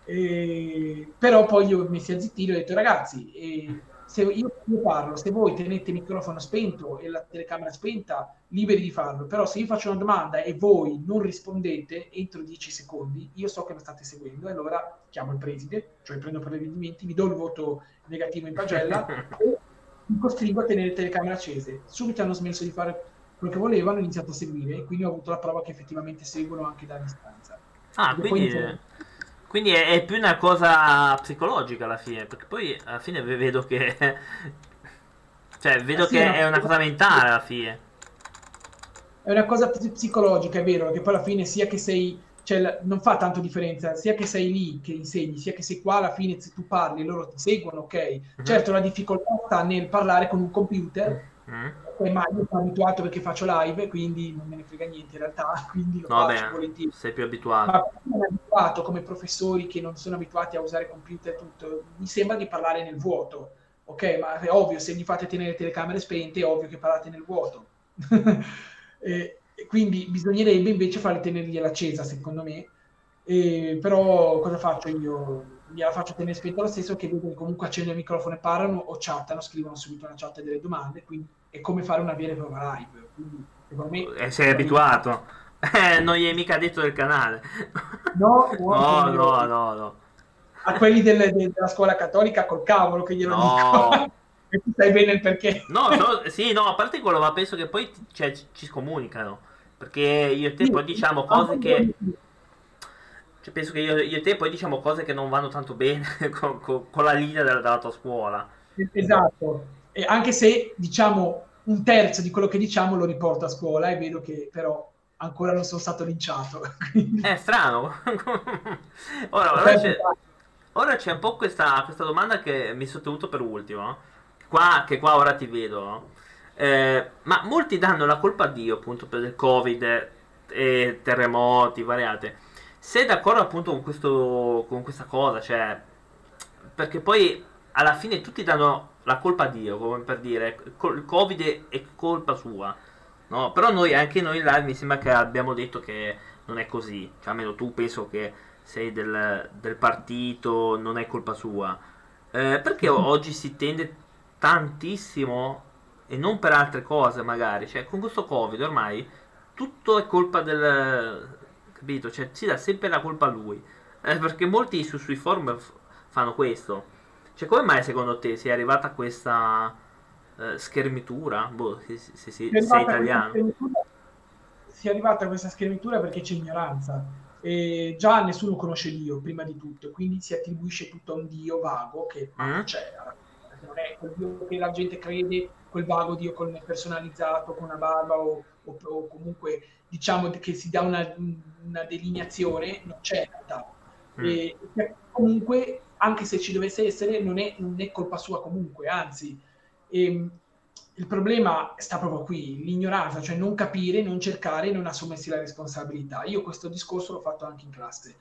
E, però poi io mi si azzittito e ho detto ragazzi, eh, se io, io, parlo, se voi tenete il microfono spento e la telecamera spenta, liberi di farlo, però se io faccio una domanda e voi non rispondete entro 10 secondi, io so che lo state seguendo e allora chiamo il preside, cioè prendo per provvedimenti, vi do il voto negativo in pagella e costringo a tenere le telecamere accese. Subito hanno smesso di fare quello che volevano, hanno iniziato a seguire e quindi ho avuto la prova che effettivamente seguono anche da distanza. Ah, quindi, quindi è, è, più una cosa psicologica alla fine, perché poi alla fine vedo che... cioè, vedo eh sì, che è una cosa mentale alla fine. È una cosa psicologica, è vero, che poi alla fine sia che sei cioè, non fa tanto differenza sia che sei lì che insegni, sia che sei qua, alla fine se tu parli loro ti seguono, ok? Uh-huh. Certo la difficoltà sta nel parlare con un computer, uh-huh. ma io sono abituato perché faccio live, quindi non me ne frega niente in realtà, quindi lo no, faccio beh, volentieri. Sei più abituato. Ma sono abituato come professori che non sono abituati a usare computer e tutto, mi sembra di parlare nel vuoto, ok? Ma è ovvio, se vi fate tenere telecamere spente, è ovvio che parlate nel vuoto. e, quindi bisognerebbe invece farli tenergliela accesa, secondo me. E, però cosa faccio io? Gliela faccio tenere spenta lo stesso, che vedo che comunque accendono il microfono e parlano o chattano, scrivono subito una chat delle domande, quindi è come fare una vera e propria live. Quindi, secondo me, eh, sei abituato. Eh, non gli hai mica detto del canale. No, no, no, no, no, no. A quelli del, de, della scuola cattolica col cavolo che glielo no. dico. e tu sai bene il perché. No, no, sì, no, a parte quello, ma penso che poi cioè, ci scomunicano. Perché io e te poi diciamo cose che... Cioè, penso che io, io, e te poi diciamo cose che non vanno tanto bene con, con, con la linea della, della, tua scuola. Esatto. E anche se diciamo un terzo di quello che diciamo lo riporto a scuola e vedo che però ancora non sono stato linciato. È strano. ora, ora, c'è, ora, c'è, un po' questa, questa, domanda che mi sono tenuto per ultimo. Qua, che qua ora ti vedo. Eh, ma molti danno la colpa a Dio appunto per il Covid e terremoti variate. Sei d'accordo appunto con, questo, con questa cosa? Cioè, perché poi alla fine tutti danno la colpa a Dio, come per dire, il Covid è colpa sua. No, però noi, anche noi live, mi sembra che abbiamo detto che non è così. Cioè, almeno tu penso che sei del, del partito, non è colpa sua. Eh, perché oggi si tende tantissimo, e non per altre cose magari, cioè con questo Covid ormai tutto è colpa del... capito? Cioè si dà sempre la colpa a lui. Eh, perché molti su, sui forum f- fanno questo. Cioè come mai secondo te si è arrivata a questa uh, schermitura? Boh, se, se, se, se sei italiano. Si è arrivata a questa schermitura perché c'è ignoranza. E già nessuno conosce Dio prima di tutto, quindi si attribuisce tutto a un Dio vago che mm. c'è. Non è quel Dio che la gente crede, quel vago Dio con personalizzato, con una barba o, o, o comunque diciamo che si dà una, una delineazione, non c'è in realtà. Mm. E, comunque anche se ci dovesse essere, non è, non è colpa sua comunque, anzi, ehm, il problema sta proprio qui, l'ignoranza, cioè non capire, non cercare, non assumersi la responsabilità. Io questo discorso l'ho fatto anche in classe.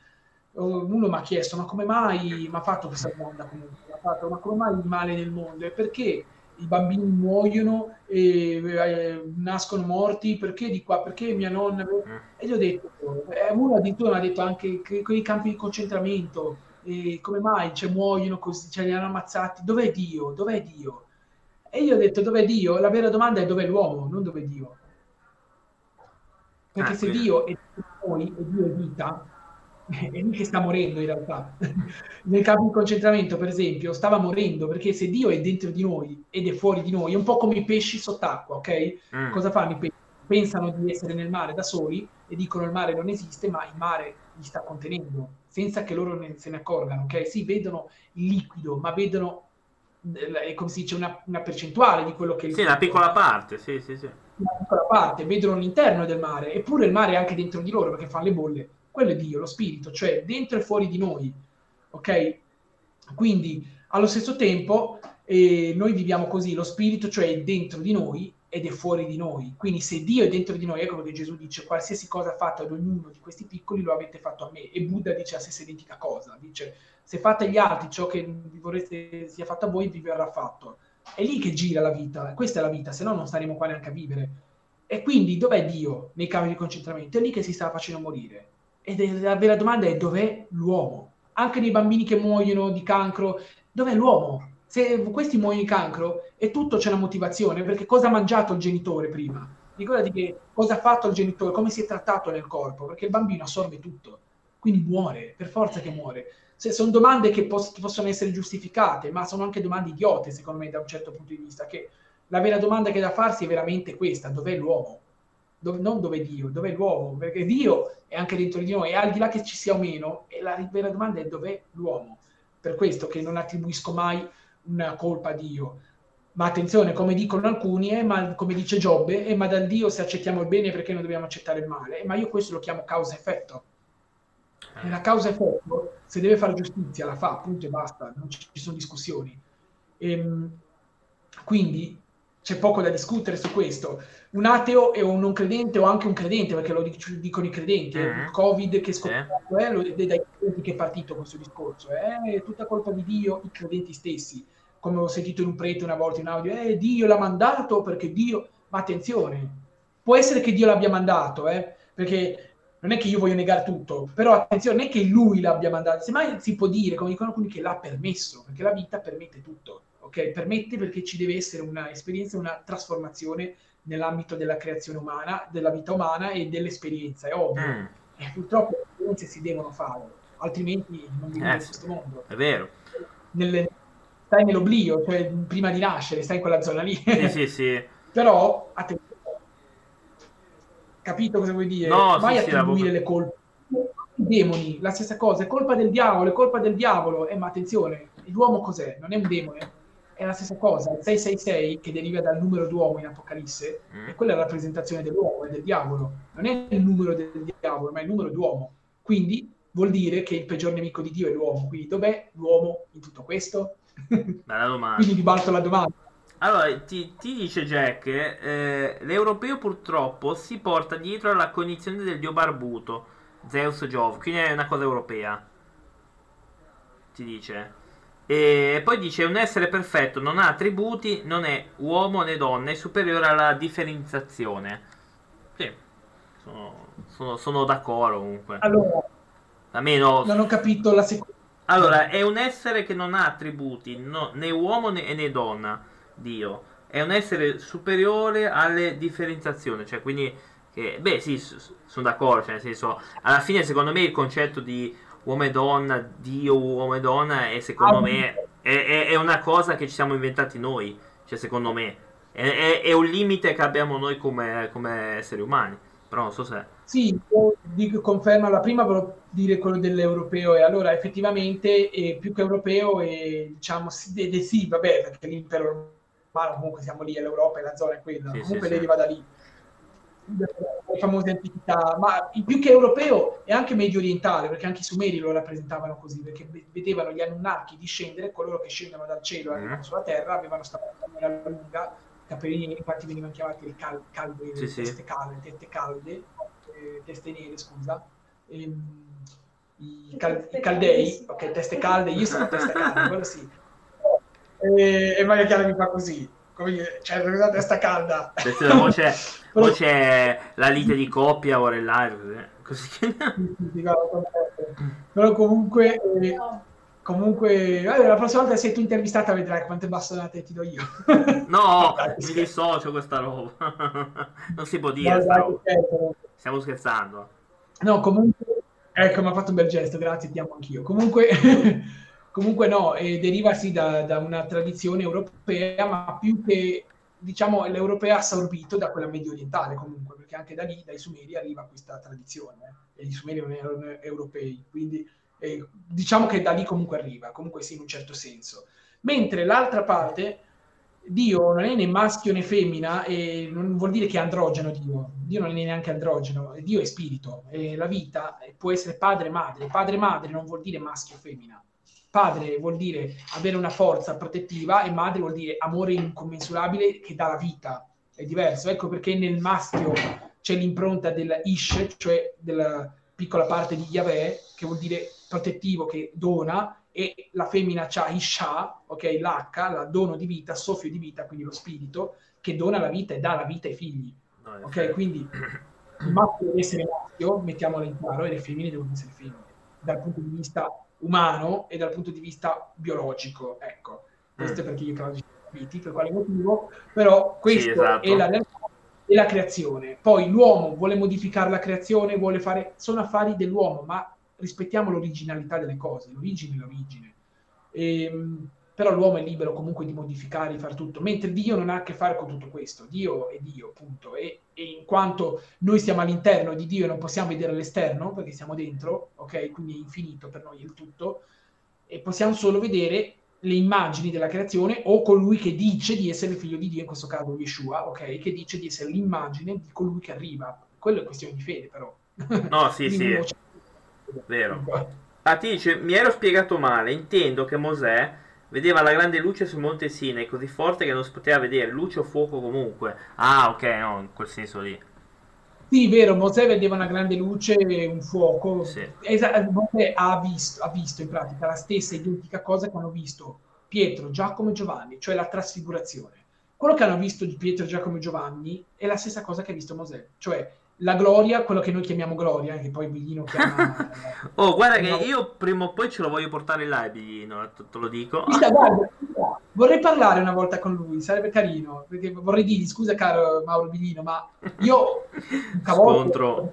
Uno mi ha chiesto, ma come mai, mi ha fatto questa domanda comunque, fatto, ma come mai il male nel mondo? E perché i bambini muoiono e eh, nascono morti? Perché di qua? Perché mia nonna... E gli ho detto, eh, uno addirittura mi ha detto anche che quei campi di concentramento, e come mai cioè, muoiono così, cioè, li hanno ammazzati, dov'è Dio? Dov'è Dio? E io ho detto dov'è Dio? La vera domanda è dov'è l'uomo, non dov'è Dio. Perché ah, se quindi... Dio è noi e Dio è vita, è lì che sta morendo in realtà. Nel campo di concentramento, per esempio, stava morendo perché se Dio è dentro di noi ed è fuori di noi, è un po' come i pesci sott'acqua, ok? Mm. Cosa fanno i pesci? Pensano di essere nel mare da soli e dicono il mare non esiste, ma il mare li sta contenendo senza che loro ne, se ne accorgano, ok? Sì, vedono il liquido, ma vedono, eh, come si dice, una, una percentuale di quello che... Sì, una piccola parte, sì, sì, sì. Una piccola parte, vedono l'interno del mare, eppure il mare è anche dentro di loro perché fanno le bolle. Quello è Dio, lo spirito, cioè dentro e fuori di noi, ok? Quindi, allo stesso tempo, eh, noi viviamo così, lo spirito, cioè è dentro di noi ed è fuori di noi. Quindi se Dio è dentro di noi, ecco che Gesù dice qualsiasi cosa fatto ad ognuno di questi piccoli lo avete fatto a me. E Buddha dice la stessa identica cosa, dice se fate agli altri ciò che vorreste sia fatto a voi, vi verrà fatto. È lì che gira la vita, questa è la vita, se no non staremo qua neanche a vivere. E quindi dov'è Dio nei campi di concentramento? È lì che si sta facendo morire. Ed la vera domanda è dov'è l'uomo? Anche nei bambini che muoiono di cancro, dov'è l'uomo? se questi muoiono di cancro e tutto c'è una motivazione, perché cosa ha mangiato il genitore prima? Ricordati che cosa ha fatto il genitore, come si è trattato nel corpo, perché il bambino assorbe tutto, quindi muore, per forza che muore. Se sono domande che poss- possono essere giustificate, ma sono anche domande idiote, secondo me, da un certo punto di vista, che la vera domanda che da farsi è veramente questa, dov'è l'uomo? Dove, non dove Dio, dov'è l'uomo? Perché Dio è anche dentro di noi, e al di là che ci sia o meno, la vera domanda è dov'è l'uomo? Per questo che non attribuisco mai una colpa a Dio. Ma attenzione, come dicono alcuni, eh, ma, come dice Giobbe, eh, ma dal Dio se accettiamo il bene perché non dobbiamo accettare il male. Eh, ma io questo lo chiamo causa-effetto. E la causa-effetto, se deve fare giustizia, la fa, punto e basta, non ci, ci sono discussioni. E, ehm, quindi c'è poco da discutere su questo. Un ateo e un non credente o anche un credente, perché lo dicono i credenti, mm. il Covid che è scoppiato, eh, lo, dai credenti che è partito questo discorso, eh, è tutta colpa di Dio, i credenti stessi. Come ho sentito in un prete una volta in audio, eh, Dio l'ha mandato perché Dio... Ma attenzione, può essere che Dio l'abbia mandato, eh, perché non è che io voglio negare tutto, però attenzione, non è che lui l'abbia mandato, semmai si può dire, come dicono alcuni, che l'ha permesso, perché la vita permette tutto ok? Permette perché ci deve essere un'esperienza, una trasformazione nell'ambito della creazione umana, della vita umana e dell'esperienza, è ovvio. Mm. E purtroppo le esperienze si devono fare, altrimenti non viviamo eh, in questo mondo. È vero. Nelle, stai nell'oblio, cioè prima di nascere, stai in quella zona lì. Sì, sì, sì. Però, attenzione, capito cosa vuoi dire? No, Vai sì, a attribuire sì, le colpe. I demoni, la stessa cosa, è colpa del diavolo, è colpa del diavolo. Eh, ma attenzione, l'uomo cos'è? Non è un demone, è la stessa cosa. Il 666, che deriva dal numero d'uomo in Apocalisse, mm. quella è la rappresentazione dell'uomo e del diavolo. Non è il numero del diavolo, ma è il numero d'uomo. Quindi vuol dire che il peggior nemico di Dio è l'uomo. Quindi dov'è l'uomo in tutto questo? Bella domanda. Quindi ribalto la domanda. Allora, ti, ti dice Jack, eh, l'europeo purtroppo si porta dietro alla cognizione del dio barbuto, Zeus Jove, quindi è una cosa europea. Ti dice. E poi dice, un essere perfetto non ha attributi, non è uomo né donna, è superiore alla differenziazione. Sì, sono, sono, sono d'accordo comunque. Allora, Almeno... non ho capito la seconda. Allora, è un essere che non ha attributi, no, né uomo né, né donna Dio. È un essere superiore alle differenziazioni, cioè quindi che, beh, sì, sono d'accordo, cioè nel senso, alla fine secondo me il concetto di uomo e donna, Dio, uomo e donna, è secondo me è, è, è, una cosa che ci siamo inventati noi, cioè secondo me è, è un limite che abbiamo noi come, come, esseri umani, però non so se... Sì, dico, conferma la prima, volevo dire quello dell'europeo e allora effettivamente è più che europeo e diciamo sì, de, sì vabbè perché l'impero ma comunque siamo lì, l'Europa e la zona è quella, sì, comunque sì, deriva sì. da lì. Le famose antichità, ma più che europeo è anche medio orientale, perché anche i sumeri lo rappresentavano così, perché vedevano gli Anunnaki discendere, coloro che scendono dal cielo e arrivano mm. sulla terra, avevano stamattina lunga, capelli infatti venivano chiamati le cal- calde, sì, teste calde, teste calde, eh, teste nere, scusa. E, ehm, i, cal- i, caldei, ok, teste calde, io sono testa calda, quello sì e, e Maria Chiara mi fa così come cioè la testa calda. Poi c'è, poi c'è la lite di coppia ora in live così però comunque eh, comunque allora, la prossima volta se tu intervistata vedrai quante bastonate ti do io. No mi dissocio questa roba. Non si può dire no, stiamo scherzando. No comunque ecco mi ha fatto un bel gesto grazie ti amo anch'io. Comunque Comunque no, eh, deriva sì da, da, una tradizione europea, ma più che diciamo l'europea assorbito da quella medio orientale comunque, perché anche da lì, dai Sumeri, arriva questa tradizione, eh, e i Sumeri non erano europei, quindi eh, diciamo che da lì comunque arriva, comunque sì in un certo senso. Mentre l'altra parte, Dio non è né maschio né femmina, e non vuol dire che è androgeno Dio, Dio non è neanche androgeno, Dio è spirito, e la vita può essere padre e madre, padre e madre non vuol dire maschio o femmina, Padre vuol dire avere una forza protettiva e madre vuol dire amore incommensurabile che dà la vita. È diverso. Ecco perché nel maschio c'è l'impronta del Ish, cioè della piccola parte di Yahweh, che vuol dire protettivo, che dona, e la femmina c'ha Isha, ok, l'H, la dono di vita, soffio di vita, quindi lo spirito, che dona la vita e dà la vita ai figli. Ok, quindi il maschio deve essere maschio, mettiamolo in chiaro, e le femmine devono essere femmine. Dal punto di vista umano e dal punto di vista biologico. Ecco, questo mm. è perché io credo capiti, per quale motivo, però questo sì, esatto. è la e la creazione. Poi l'uomo vuole modificare la creazione, vuole fare, sono affari dell'uomo, ma rispettiamo l'originalità delle cose, l'origine è l'origine. E, ehm, però l'uomo è libero comunque di modificare, di fare tutto, mentre Dio non ha a che fare con tutto questo, Dio è Dio, appunto, e, e in quanto noi siamo all'interno di Dio e non possiamo vedere l'esterno, perché siamo dentro, ok, quindi è infinito per noi il tutto, e possiamo solo vedere le immagini della creazione o colui che dice di essere figlio di Dio, in questo caso Yeshua, ok, che dice di essere l'immagine di colui che arriva. Quello è questione di fede, però. No, sì, sì, vero. Ah, ti dice, mi ero spiegato male, intendo che Mosè Vedeva la grande luce sul monte Sinai, così forte che non si poteva vedere, luce o fuoco comunque. Ah, ok, no, in quel senso lì. Sì, vero, Mosè vedeva una grande luce e un fuoco. Sì. Esa- Mosè ha visto, ha visto in pratica la stessa identica cosa che hanno visto Pietro, Giacomo e Giovanni, cioè la trasfigurazione. Quello che hanno visto di Pietro, Giacomo e Giovanni è la stessa cosa che ha visto Mosè, cioè la gloria, quello che noi chiamiamo gloria, che poi Biglino chiama... oh, guarda che io prima o poi ce lo voglio portare in live, Biglino, te, lo dico. Guarda, guarda, vorrei parlare una volta con lui, sarebbe carino, perché vorrei dirgli, scusa caro Mauro Biglino, ma io... Scontro...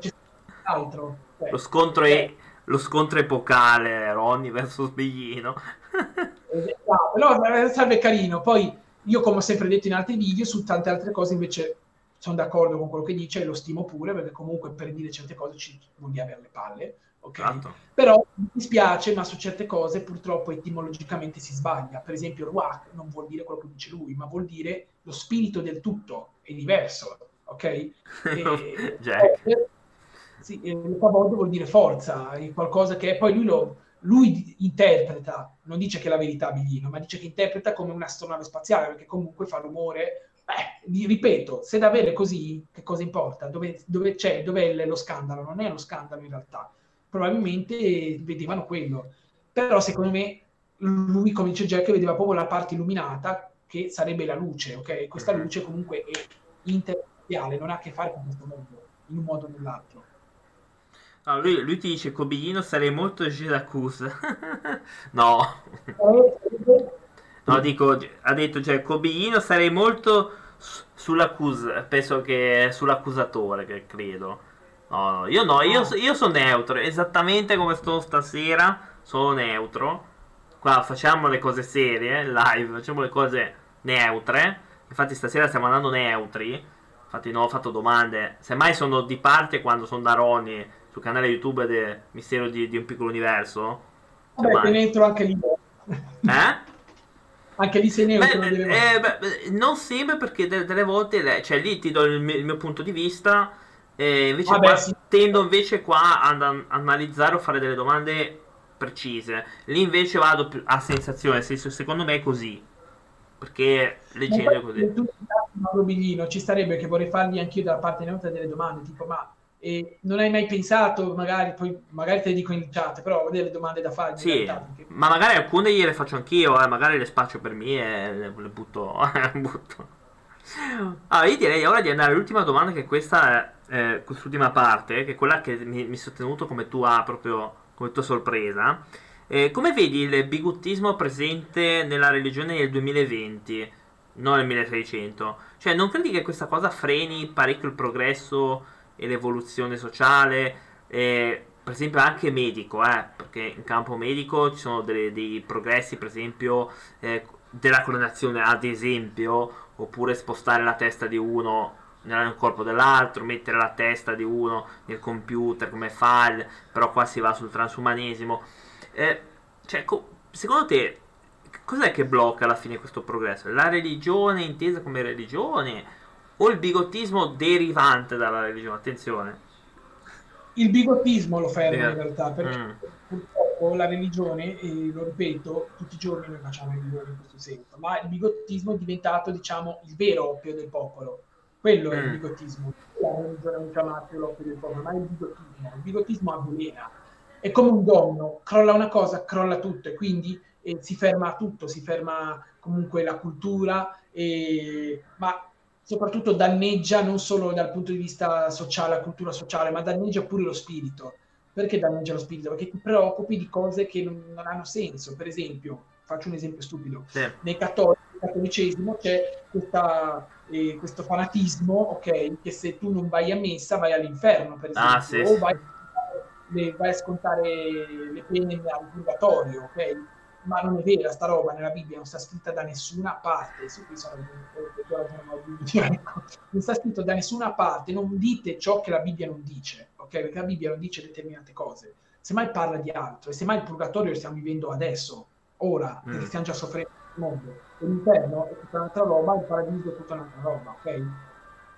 Altro. Cioè, lo, scontro è, eh. lo scontro epocale, Ronny versus Biglino. esatto, no, sarebbe carino, poi io come ho sempre detto in altri video, su tante altre cose invece sono d'accordo con quello che dice e lo stimo pure perché comunque per dire certe cose ci vuol dire avere le palle, ok? Esatto. Però mi dispiace, ma su certe cose purtroppo etimologicamente si sbaglia. Per esempio, ruach non vuol dire quello che dice lui, ma vuol dire lo spirito del tutto, è diverso, ok? E, Jack. Eh, sì, pavod vuol dire forza, è qualcosa che poi lui lo lui interpreta, non dice che è la verità Biglino, ma dice che interpreta come un'astronave spaziale, perché comunque fa rumore. Beh, ripeto, se davvero è così, che cosa importa? Dove, dove c'è, dov'è lo scandalo? Non è lo scandalo in realtà. Probabilmente vedevano quello. Però secondo me lui, come dice Jack, vedeva proprio la parte illuminata, che sarebbe la luce, ok? Questa mhm. luce comunque è interstellare, non ha a che fare con questo mondo, in un modo o nell'altro. No, lui, lui, ti dice Cobiglino sarei molto Giracuse. no. No, dico, ha detto, cioè, Cobiglino sarei molto sull'accus, penso che sull'accusatore, che credo. No, no, io no, io, io sono neutro, esattamente come sto stasera, sono neutro. Qua facciamo le cose serie, live, facciamo le cose neutre. Infatti stasera stiamo andando neutri. Infatti non ho fatto domande. Semmai sono di parte quando sono da Ronnie sul canale YouTube del Mistero di, di un piccolo universo. Vabbè, sei neutro anche lì. Eh? Anche lì sei neutro. Beh, eh, beh, non sempre perché delle, delle volte, cioè lì ti do il mio, il mio punto di vista. E invece Vabbè, qua, sì. tendo invece qua ad an- analizzare o fare delle domande precise. Lì invece vado a sensazione, secondo me è così. Perché leggendo così. Tu, Mauro Biglino, ci starebbe che vorrei fargli anch'io dalla parte neutra delle domande, tipo ma e non hai mai pensato, magari, poi magari te le dico in chat, però ho delle domande da fare. Sì, realtà, perché... ma magari alcune gliele faccio anch'io, eh, magari le spaccio per me e le, le butto. butto. Allora, io direi ora di andare all'ultima domanda, che questa è eh, quest'ultima parte, che è quella che mi, mi sono tenuto come tua, proprio, come tua sorpresa. Eh, come vedi il bigottismo presente nella religione nel 2020, non nel 1600? Cioè, non credi che questa cosa freni parecchio il progresso e l'evoluzione sociale, eh, per esempio anche medico, eh, perché in campo medico ci sono delle, dei progressi, per esempio eh, della clonazione, ad esempio, oppure spostare la testa di uno nel corpo dell'altro, mettere la testa di uno nel computer come file, però qua si va sul transumanesimo. Eh, cioè, co- secondo te, cos'è che blocca alla fine questo progresso? La religione intesa come religione? O il bigottismo derivante dalla religione? Attenzione. Il bigottismo lo ferma in realtà, perché mm. purtroppo la religione, e lo ripeto, tutti i giorni noi facciamo religione in questo senso, ma il bigottismo è diventato, diciamo, il vero oppio del popolo. Quello mm. è il mm. bigottismo. La religione non chiama più l'oppio del popolo, ma è il bigottismo. Il bigottismo avvelena. È come un domino, crolla una cosa, crolla tutto, e quindi eh, si ferma tutto, si ferma comunque la cultura, eh, ma soprattutto danneggia non solo dal punto di vista sociale, la cultura sociale, ma danneggia pure lo spirito. Perché danneggia lo spirito? Perché ti preoccupi di cose che non, non hanno senso. Per esempio, faccio un esempio stupido, sì. nei cattolici, nel cattolicesimo c'è questa, eh, questo fanatismo, ok, che se tu non vai a messa vai all'inferno, per ah, esempio, ah, sì, o vai, vai, a scontare le pene al purgatorio, ok? Ma non è vera sta roba nella Bibbia, non sta scritta da nessuna parte, su cui sono non sta scritto da nessuna parte, non dite ciò che la Bibbia non dice, ok? Perché la Bibbia non dice determinate cose, semmai parla di altro, e semmai il purgatorio lo stiamo vivendo adesso, ora, mm. perché stiamo già soffrendo nel mondo, e l'inferno è tutta un'altra roba, il paradiso è tutta un'altra roba, ok?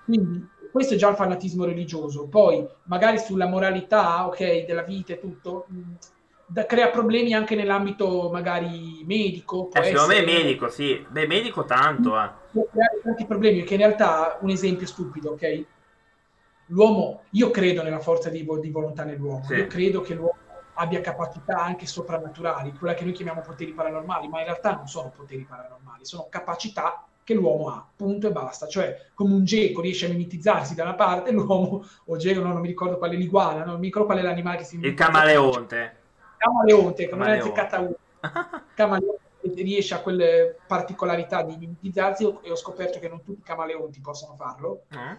Quindi questo è già il fanatismo religioso, poi magari sulla moralità, ok, della vita e tutto, mh, da, crea problemi anche nell'ambito magari medico. Eh, secondo me medico, sì. Beh, medico tanto. Eh. Può creare tanti problemi, che in realtà, un esempio stupido, ok? L'uomo, io credo nella forza di, di volontà nell'uomo, sì. io credo che l'uomo abbia capacità anche soprannaturali, quella che noi chiamiamo poteri paranormali, ma in realtà non sono poteri paranormali, sono capacità che l'uomo ha, punto e basta. Cioè, come un geco riesce a mimetizzarsi da una parte, l'uomo, o geco, no, non mi ricordo quale l'iguana, non mi ricordo qual è l'animale che si Il camaleonte. Camaleonte, azzeccata uno. Camaleonte riesce a quelle particolarità di mimetizzarsi e ho scoperto che non tutti i camaleonti possono farlo. Mm.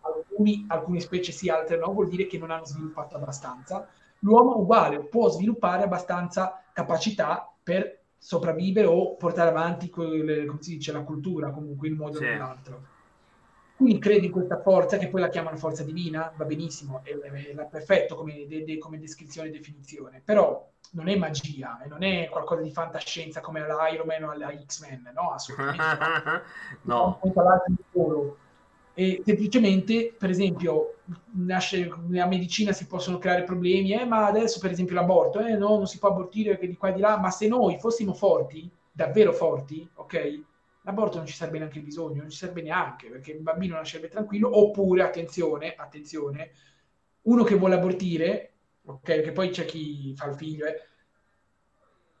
Alcuni, alcune specie sì, altre no, vuol dire che non hanno sviluppato abbastanza. L'uomo uguale può sviluppare abbastanza capacità per sopravvivere o portare avanti quelle, come si dice, la cultura comunque in modo o sì. nell'altro. Quindi credi in questa forza, che poi la chiamano forza divina, va benissimo, è, è, è perfetto come, de, de, come, descrizione e definizione, però non è magia e non è qualcosa di fantascienza come alla Iron Man o alla X-Men, no? Assolutamente no. no. E semplicemente, per esempio, nasce, nella medicina si possono creare problemi, eh, ma adesso per esempio l'aborto, eh, no, non si può abortire di qua e di là, ma se noi fossimo forti, davvero forti, ok? L'aborto non ci sarebbe neanche bisogno, non ci sarebbe neanche, perché il bambino nascerebbe tranquillo, oppure, attenzione, attenzione, uno che vuole abortire, ok, perché poi c'è chi fa il figlio, eh,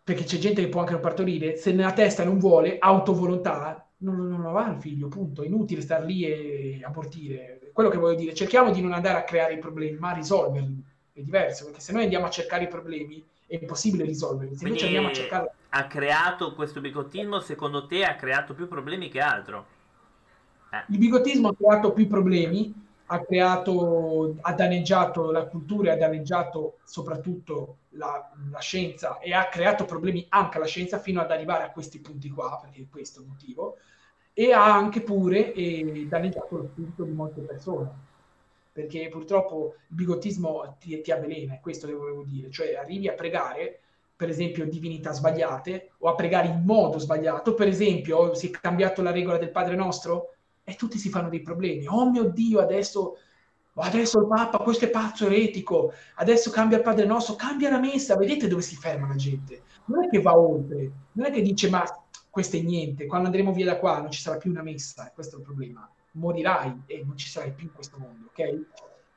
perché c'è gente che può anche non partorire, se nella testa non vuole, autovolontà, non, non va il figlio, punto. È inutile star lì e abortire. Quello che voglio dire, cerchiamo di non andare a creare i problemi, ma a risolverli. È diverso, perché se noi andiamo a cercare i problemi è impossibile risolverli. Se invece andiamo a cercare... Ha creato questo bigottismo, secondo te ha creato più problemi che altro? Eh. Il bigottismo ha creato più problemi, ha creato, ha danneggiato la cultura ha danneggiato soprattutto la, la, scienza e ha creato problemi anche alla scienza fino ad arrivare a questi punti qua, perché è questo il motivo, e ha anche pure eh, danneggiato lo spirito di molte persone. Perché purtroppo il bigottismo ti, ti avvelena, è questo che volevo dire. Cioè arrivi a pregare, per esempio, divinità sbagliate, o a pregare in modo sbagliato. Per esempio, si è cambiato la regola del Padre Nostro, e tutti si fanno dei problemi. Oh mio Dio, adesso, adesso il Papa, questo è pazzo eretico, adesso cambia il Padre Nostro, cambia la messa, vedete dove si ferma la gente. Non è che va oltre, non è che dice ma questo è niente, quando andremo via da qua non ci sarà più una messa, questo è il problema. Morirai e non ci sarai più in questo mondo, ok?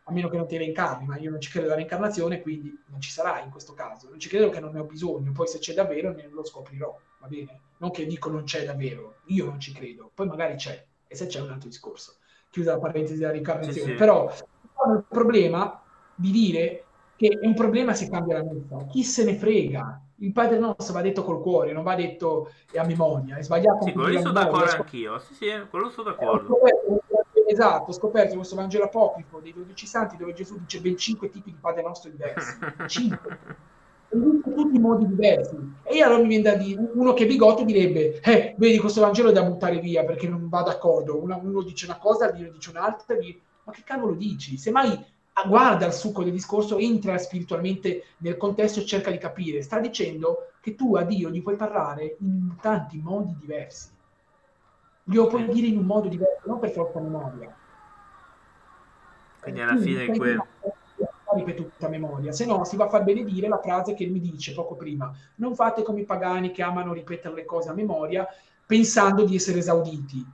A meno che non ti reincarni, ma io non ci credo alla reincarnazione, quindi non ci sarai in questo caso. Non ci credo che non ne ho bisogno, poi se c'è davvero ne lo scoprirò, va bene? Non che dico non c'è davvero, io non ci credo, poi magari c'è, e se c'è un altro discorso. Chiusa la parentesi della reincarnazione. Sì, sì. Però il problema di dire che è un problema se cambia la messa. Chi se ne frega? Il Padre Nostro va detto col cuore, non va detto a memoria. È sbagliato. Sì, quello sono d'accordo anch'io. Sì, sì, quello sono d'accordo. esatto, ho scoperto questo Vangelo apocrifo dei 12 santi dove Gesù dice ben 5 tipi di Padre Nostro diversi. 5 tutti in modi diversi. E io allora mi viene da dire, uno che è bigotto direbbe, eh, vedi questo Vangelo è da buttare via perché non va d'accordo. Uno, uno dice una cosa, l'altro dice un'altra, dice, ma che cavolo dici? Semmai guarda il succo del discorso, entra spiritualmente nel contesto e cerca di capire. Sta dicendo che tu a Dio gli puoi parlare in tanti modi diversi. Glielo puoi dire in un modo diverso, non per forza memoria. Quindi alla fine è quello ripetuta memoria, se no si va a far benedire la frase che mi dice poco prima, non fate come i pagani che amano ripetere le cose a memoria pensando di essere esauditi.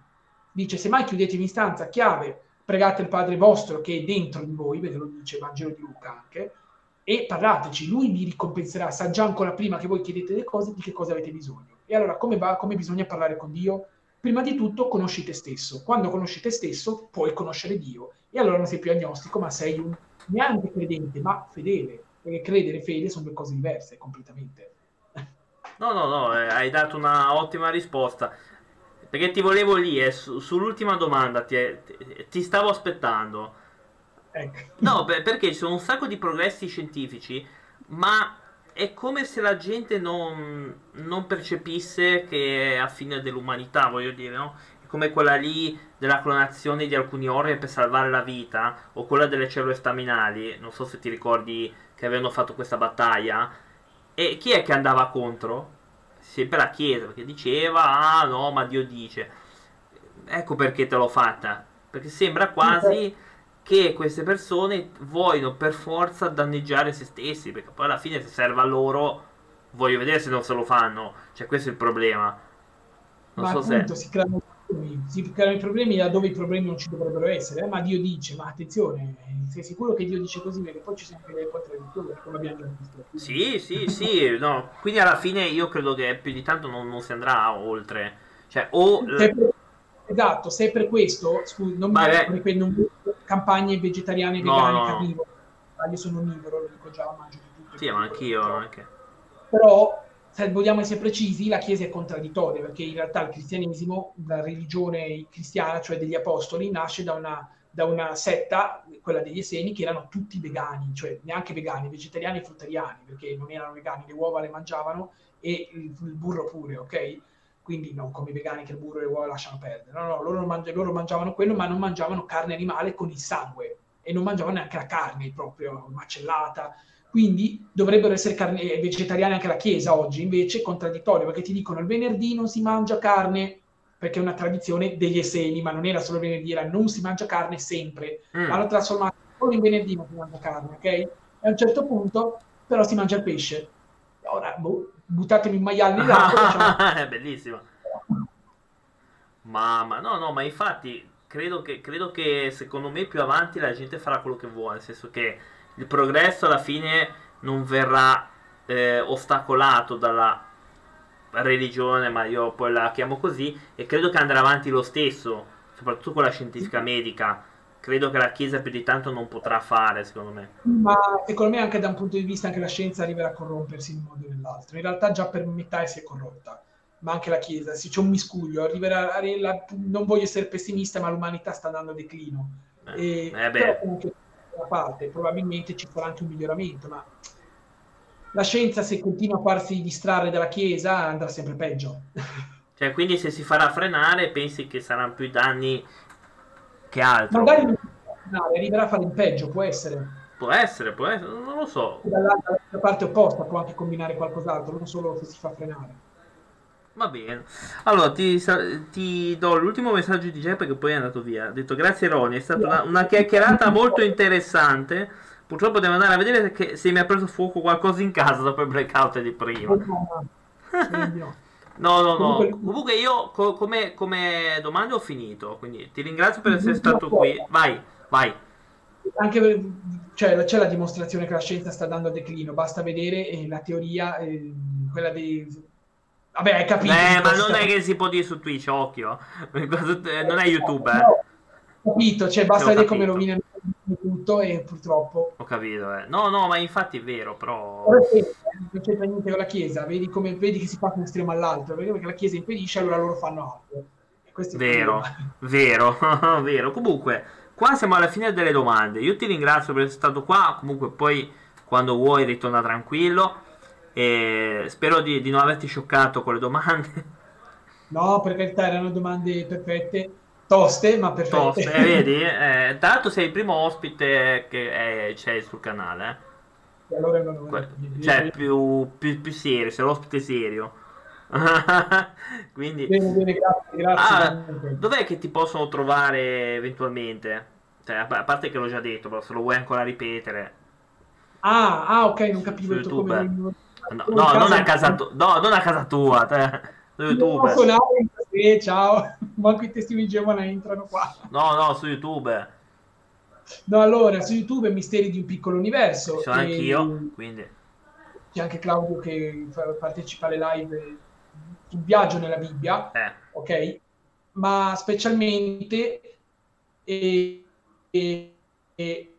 Dice, se mai chiudete in stanza chiave, pregate il Padre vostro che è dentro di voi, ve lo dice il Vangelo di Luca anche, e parlateci, lui vi ricompenserà, sa già ancora prima che voi chiedete le cose di che cosa avete bisogno. E allora come, va, come bisogna parlare con Dio? Prima di tutto conosci te stesso. Quando conosci te stesso puoi conoscere Dio. E allora non sei più agnostico, ma sei un neanche credente, ma fedele, perché credere e fede sono due cose diverse completamente. No, no, no, eh, hai dato una ottima risposta. Perché ti volevo lì, eh, su, sull'ultima domanda ti, ti, ti stavo aspettando. Ecco. No, beh, perché ci sono un sacco di progressi scientifici, ma è come se la gente non, non percepisse che è a fine dell'umanità, voglio dire, no? come quella lì della clonazione di alcuni organi per salvare la vita, o quella delle cellule staminali, non so se ti ricordi che avevano fatto questa battaglia, e chi è che andava contro? Sempre la Chiesa, perché diceva, ah no, ma Dio dice. Ecco perché te l'ho fatta, perché sembra quasi che queste persone vogliono per forza danneggiare se stessi, perché poi alla fine se serve a loro, voglio vedere se non se lo fanno, cioè questo è il problema. Non ma so appunto, se... si creano si creano i problemi laddove i problemi non ci dovrebbero essere, eh? ma Dio dice, ma attenzione, sei sicuro che Dio dice così? Perché poi ci sono anche delle contraddizioni, come abbiamo già visto. Sì, sì, sì, no. quindi alla fine io credo che più di tanto non, non si andrà oltre. Cioè, o... Per, esatto, se è per questo, scusi, non Beh, mi ripeto, non campagne vegetariane, vegane, no, no. carnivore, io sono onnivoro, lo dico già, mangio di tutto. Sì, ma anch'io, anche. Però se vogliamo essere precisi, la Chiesa è contraddittoria, perché in realtà il cristianesimo, la religione cristiana, cioè degli apostoli, nasce da una, da una setta, quella degli Esseni, che erano tutti vegani, cioè neanche vegani, vegetariani e fruttariani, perché non erano vegani, le uova le mangiavano e il, il burro pure, ok? quindi non come i vegani che il burro e le uova lasciano perdere. No, no, loro, mangi- loro mangiavano quello, ma non mangiavano carne animale con il sangue e non mangiavano neanche la carne proprio macellata. Quindi dovrebbero essere carne- eh, vegetariani anche la Chiesa oggi, invece è contraddittorio perché ti dicono il venerdì non si mangia carne perché è una tradizione degli Esseni, ma non era solo venerdì, era non si mangia carne sempre. Mm. Hanno trasformato solo in venerdì non si mangia carne, ok? E a un certo punto però si mangia il pesce. Ora, boh, buttatemi un maiale nell'acqua. diciamo... è bellissimo. Mamma, no, no, ma infatti credo che, credo che secondo me più avanti la gente farà quello che vuole, nel senso che il progresso alla fine non verrà eh, ostacolato dalla religione, ma io poi la chiamo così, e credo che andrà avanti lo stesso, soprattutto con la scientifica medica. Credo che la Chiesa più di tanto non potrà fare, secondo me. Ma secondo me anche da un punto di vista anche la scienza arriverà a corrompersi in un modo o nell'altro. In realtà già per metà si è corrotta, ma anche la Chiesa, se c'è un miscuglio, arriverà, la, non voglio essere pessimista, ma l'umanità sta andando a declino. Eh, e, eh beh. comunque da parte, probabilmente ci sarà anche un miglioramento, ma la scienza se continua a farsi distrarre dalla Chiesa andrà sempre peggio. Cioè, quindi se si farà frenare, pensi che saranno più danni che altro? Magari no, arriverà a fare il peggio, può essere. Può essere, può essere, non lo so. Dalla, dalla parte opposta può anche combinare qualcos'altro, non solo se si fa frenare. Va bene. Allora, ti, ti, do l'ultimo messaggio di Giuseppe che poi è andato via. Ha detto grazie Roni, è stata una, una chiacchierata molto interessante. Purtroppo devo andare a vedere se mi ha preso fuoco qualcosa in casa dopo il blackout di prima. No, no, no. Comunque io co- come, come domande ho finito, quindi ti ringrazio per essere stato qui. Vai, vai. Anche per, cioè, c'è la dimostrazione che la scienza sta dando a declino, basta vedere eh, la teoria, eh, quella dei Vabbè, hai capito. Eh, ma non è che si può dire su Twitch, occhio. Non è YouTube, eh. No, ho capito, cioè basta vedere come rovinano tutto e purtroppo... Ho capito, eh. No, no, ma infatti è vero, però... Non c'entra niente con la Chiesa, vedi, come, vedi che si fa da un estremo all'altro, perché la Chiesa impedisce, allora loro fanno altro. Vero, vero, vero. Comunque, qua siamo alla fine delle domande. Io ti ringrazio per essere stato qua, comunque poi quando vuoi ritorna tranquillo. E spero di, di non averti scioccato con le domande. No, per carità, erano domande perfette, toste, ma perfette. Toste, eh, vedi? Eh, tra l'altro sei il primo ospite che è, c'è sul canale. Eh. allora non que- cioè, più, più, più serio, sei l'ospite serio. Quindi... Bene, bene, grazie, grazie. Ah, dov'è che ti possono trovare eventualmente? Cioè, a parte che l'ho già detto, però se lo vuoi ancora ripetere. Ah, ah ok, non capivo tu come... No, no, non a casa tu- no, non a casa tua, te. su YouTube. Sì, ciao, manco i testi Gemona entrano qua. No, no, su YouTube. No, allora, su YouTube Misteri di un piccolo universo. Ci sono e... anch'io, quindi. C'è anche Claudio che partecipa alle live sul viaggio nella Bibbia, eh. ok? Ma specialmente e, e, e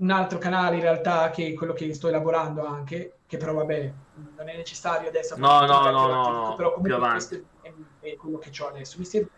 un altro canale in realtà che è quello che sto elaborando anche, che però vabbè, non è necessario adesso. No, no, no, no, no, però comunque questo è, è, quello che ho adesso. Misteri...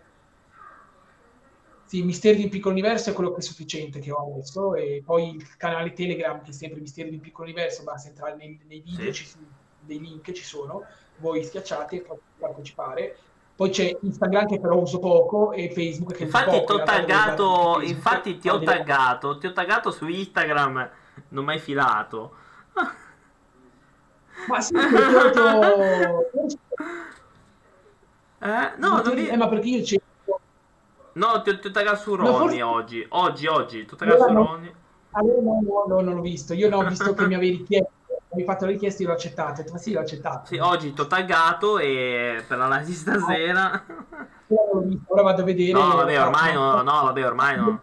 Sì, Misteri di un piccolo universo è quello che è sufficiente che ho adesso e poi il canale Telegram che è sempre Misteri di un piccolo universo, basta entrare nei, nei video, sì. ci, dei link ci sono, voi schiacciate e potete partecipare poi c'è Instagram che però uso poco e Facebook che infatti poco, ti ho taggato infatti ti ho taggato ti ho taggato su Instagram non mai filato. Ma sì detto... eh, no, non eh, ma perché io cerco no ti, ti ho taggato su Ronnie no, forse... oggi oggi oggi ti ho taggato allora, su Ronnie. Allora no, no, no, non l'ho visto io non ho visto che mi avevi richiesto mi hai fatto la richiesta e l'ho accettato. Ma sì, l'ho accettato. Sì, oggi ti ho taggato e per l'analisi stasera. Ora vado a vedere. No, vabbè, ormai no, no, vabbè, ormai no.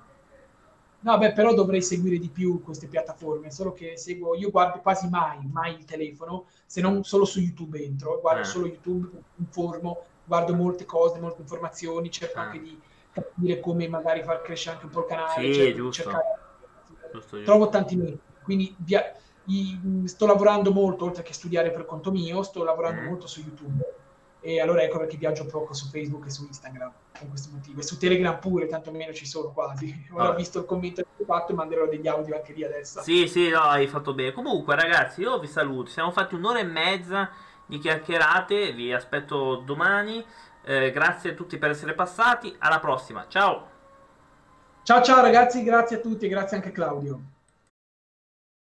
No, beh, però dovrei seguire di più queste piattaforme, solo che seguo, io guardo quasi mai, mai il telefono, se non solo su YouTube entro, guardo eh. solo YouTube, informo, guardo molte cose, molte informazioni, cerco eh. anche di capire come magari far crescere anche un po' il canale, sì, cerco giusto. Cercare... Giusto, giusto. Trovo tanti metodi, quindi via sto lavorando molto, oltre che studiare per conto mio, sto lavorando mm. molto su YouTube. E allora ecco perché viaggio poco su Facebook e su Instagram, per questo motivo. E su Telegram pure, tanto meno ci sono quasi. Ora ho visto il commento che ho fatto e manderò degli audio anche lì adesso. Sì, sì, no, hai fatto bene. Comunque, ragazzi, io vi saluto. Siamo fatti un'ora e mezza di chiacchierate, vi aspetto domani. Eh, grazie a tutti per essere passati, alla prossima, ciao! Ciao ciao ragazzi, grazie a tutti e grazie anche a Claudio.